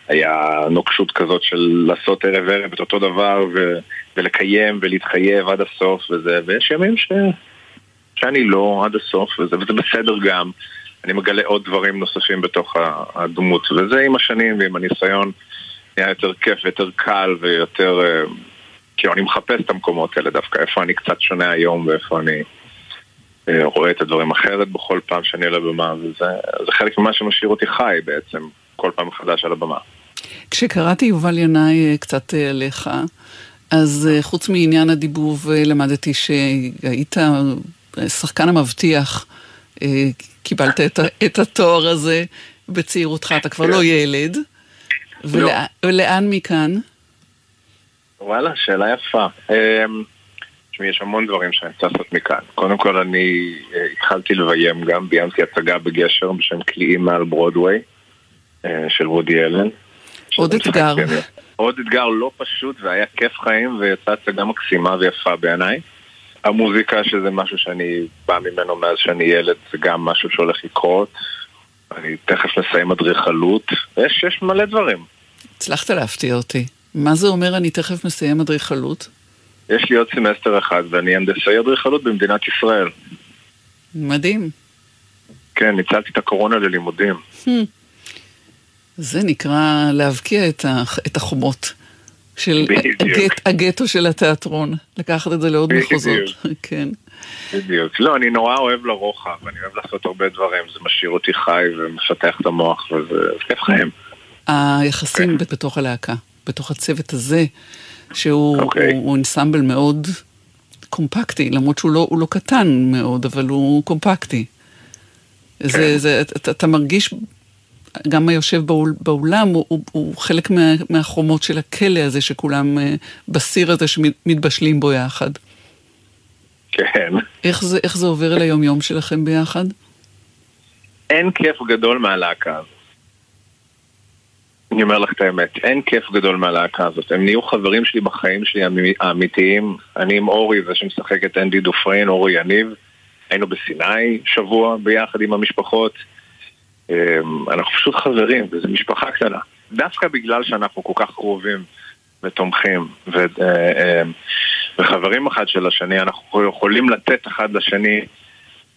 היה נוקשות כזאת של לעשות ערב ערב את אותו דבר ו- ולקיים ולהתחייב עד הסוף וזה, ויש ימים ש... שאני לא עד הסוף, וזה, וזה בסדר גם. אני מגלה עוד דברים נוספים בתוך הדמות, וזה עם השנים ועם הניסיון נהיה יותר כיף ויותר קל ויותר... אה, כאילו אני מחפש את המקומות האלה דווקא, איפה אני קצת שונה היום ואיפה אני... אה, רואה את הדברים אחרת בכל פעם שאני על הבמה, וזה חלק ממה שמשאיר אותי חי בעצם, כל פעם מחדש על הבמה. כשקראתי יובל ינאי אה, קצת אה, עליך, אז חוץ מעניין הדיבוב למדתי שהיית שחקן המבטיח, קיבלת את, את התואר הזה בצעירותך, אתה כבר לא ילד. ולא. ולאן מכאן? וואלה, שאלה יפה. תשמעי, יש המון דברים שאני רוצה לעשות מכאן. קודם כל, אני אה, התחלתי לביים גם, ביימתי הצגה בגשר בשם קליעים מעל ברודוויי, אה, של וודי אלן. עוד אתגר. עוד אתגר לא פשוט, והיה כיף חיים, ויצאה הצגה מקסימה ויפה בעיניי. המוזיקה, שזה משהו שאני בא ממנו מאז שאני ילד, זה גם משהו שהולך לקרות. אני תכף מסיים אדריכלות, יש, יש מלא דברים. הצלחת להפתיע אותי. מה זה אומר אני תכף מסיים אדריכלות? יש לי עוד סמסטר אחד ואני הנדסאי אדריכלות במדינת ישראל. מדהים. כן, ניצלתי את הקורונה ללימודים. Hmm. זה נקרא להבקיע את, את החומות של הגט, הגטו של התיאטרון, לקחת את זה לעוד. מחוזות. כן. בדיוק. לא, אני נורא אוהב לרוחב, אני אוהב לעשות הרבה דברים, זה משאיר אותי חי ומפתח את המוח, וזה כיף חיים. היחסים כן. בתוך הלהקה, בתוך הצוות הזה, שהוא okay. אוקיי. הוא, הוא אינסמבל מאוד קומפקטי, למרות שהוא לא, לא קטן מאוד, אבל הוא קומפקטי. כן. זה, זה, אתה, אתה מרגיש, גם היושב באול, באולם הוא, הוא, הוא חלק מה, מהחומות של הכלא הזה, שכולם uh, בסיר הזה שמתבשלים בו יחד. כן. איך זה, איך זה עובר אל היום-יום שלכם ביחד? אין כיף גדול מהלהקה הזאת. אני אומר לך את האמת, אין כיף גדול מהלהקה הזאת. הם נהיו חברים שלי בחיים שלי האמיתיים. אני עם אורי, זה שמשחק את אנדי דופריין, אורי יניב. היינו בסיני שבוע ביחד עם המשפחות. אמ, אנחנו פשוט חברים, וזו משפחה קטנה. דווקא בגלל שאנחנו כל כך קרובים ותומכים ו, אה, אמ, וחברים אחד של השני, אנחנו יכולים לתת אחד לשני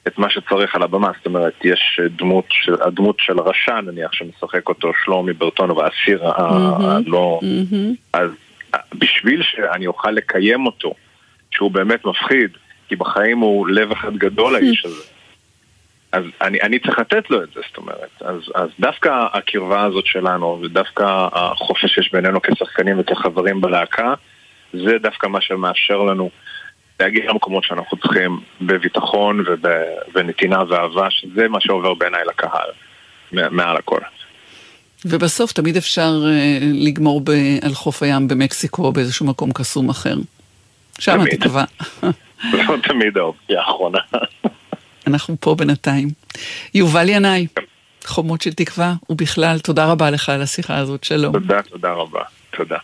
את מה שצריך על הבמה, זאת אומרת, יש דמות, של, הדמות של רשע נניח שמשחק אותו שלומי ברטונו והאסיר הלא... אז בשביל שאני אוכל לקיים אותו, שהוא באמת מפחיד, כי בחיים הוא לב אחד גדול האיש הזה, אז אני, אני צריך לתת לו את זה, זאת אומרת. אז, אז דווקא הקרבה הזאת שלנו, ודווקא החופש שיש בינינו כשחקנים וכחברים בלהקה, זה דווקא מה שמאפשר לנו להגיע למקומות שאנחנו צריכים בביטחון ובנתינה ואהבה, שזה מה שעובר בעיניי לקהל, מעל הכל. ובסוף תמיד אפשר uh, לגמור ב, על חוף הים במקסיקו או באיזשהו מקום קסום אחר. שם התקווה. לא תמיד האופציה האחרונה. אנחנו פה בינתיים. יובל ינאי, חומות של תקווה, ובכלל, תודה רבה לך על השיחה הזאת, שלום. תודה, תודה רבה. תודה.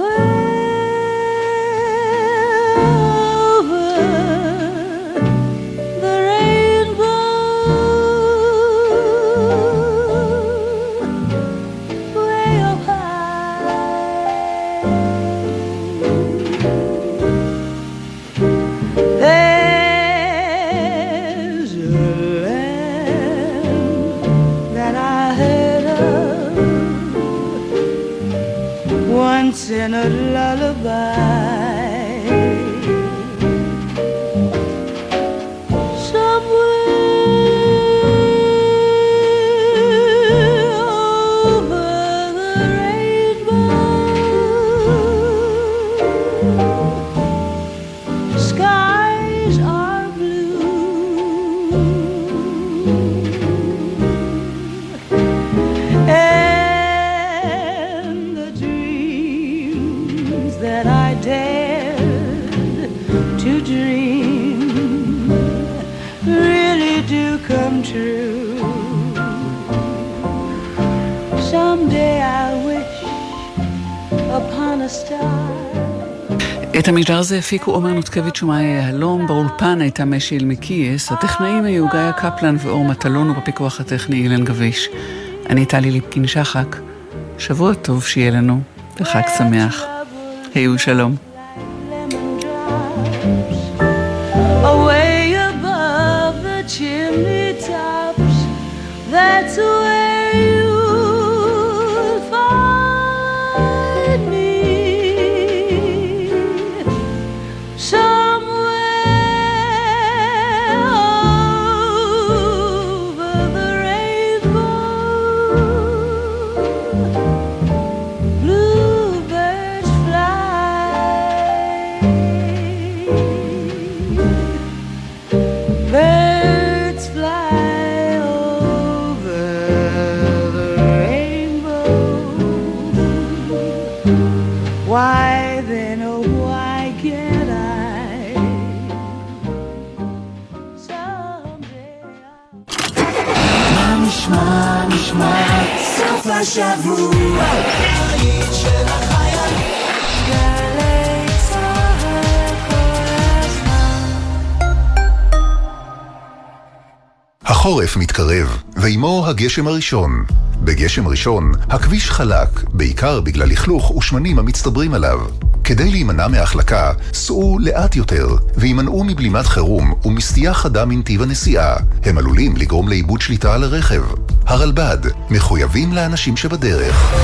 world. המשדר הזה הפיקו עומר נותקביץ' ומאיה יהלום, באולפן הייתה משי אלמקייס, הטכנאים היו גיא קפלן ואור מטלון ובפיקוח הטכני אילן גביש. אני טלי ליפקין שחק, שבוע טוב שיהיה לנו, וחג שמח. היו שלום. הגשם הראשון. בגשם ראשון, הכביש חלק, בעיקר בגלל לכלוך ושמנים המצטברים עליו. כדי להימנע מהחלקה, סעו לאט יותר, והימנעו מבלימת חירום ומסטייה חדה מנתיב הנסיעה. הם עלולים לגרום לאיבוד שליטה על הרכב. הרלב"ד, מחויבים לאנשים שבדרך.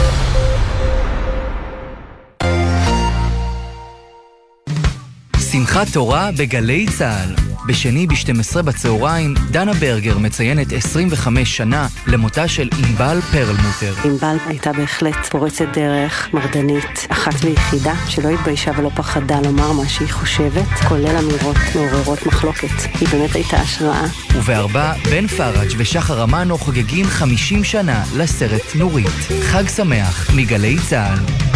שמחת תורה בגלי צה"ל. בשני ב-12 בצהריים, דנה ברגר מציינת 25 שנה למותה של ענבל פרלמוטר. ענבל הייתה בהחלט פורצת דרך, מרדנית, אחת ויחידה, שלא התביישה ולא פחדה לומר מה שהיא חושבת, כולל אמירות מעוררות מחלוקת. היא באמת הייתה השראה. ובארבע, בן פראג' ושחר אמנו חוגגים 50 שנה לסרט נורית. חג שמח מגלי צה"ל.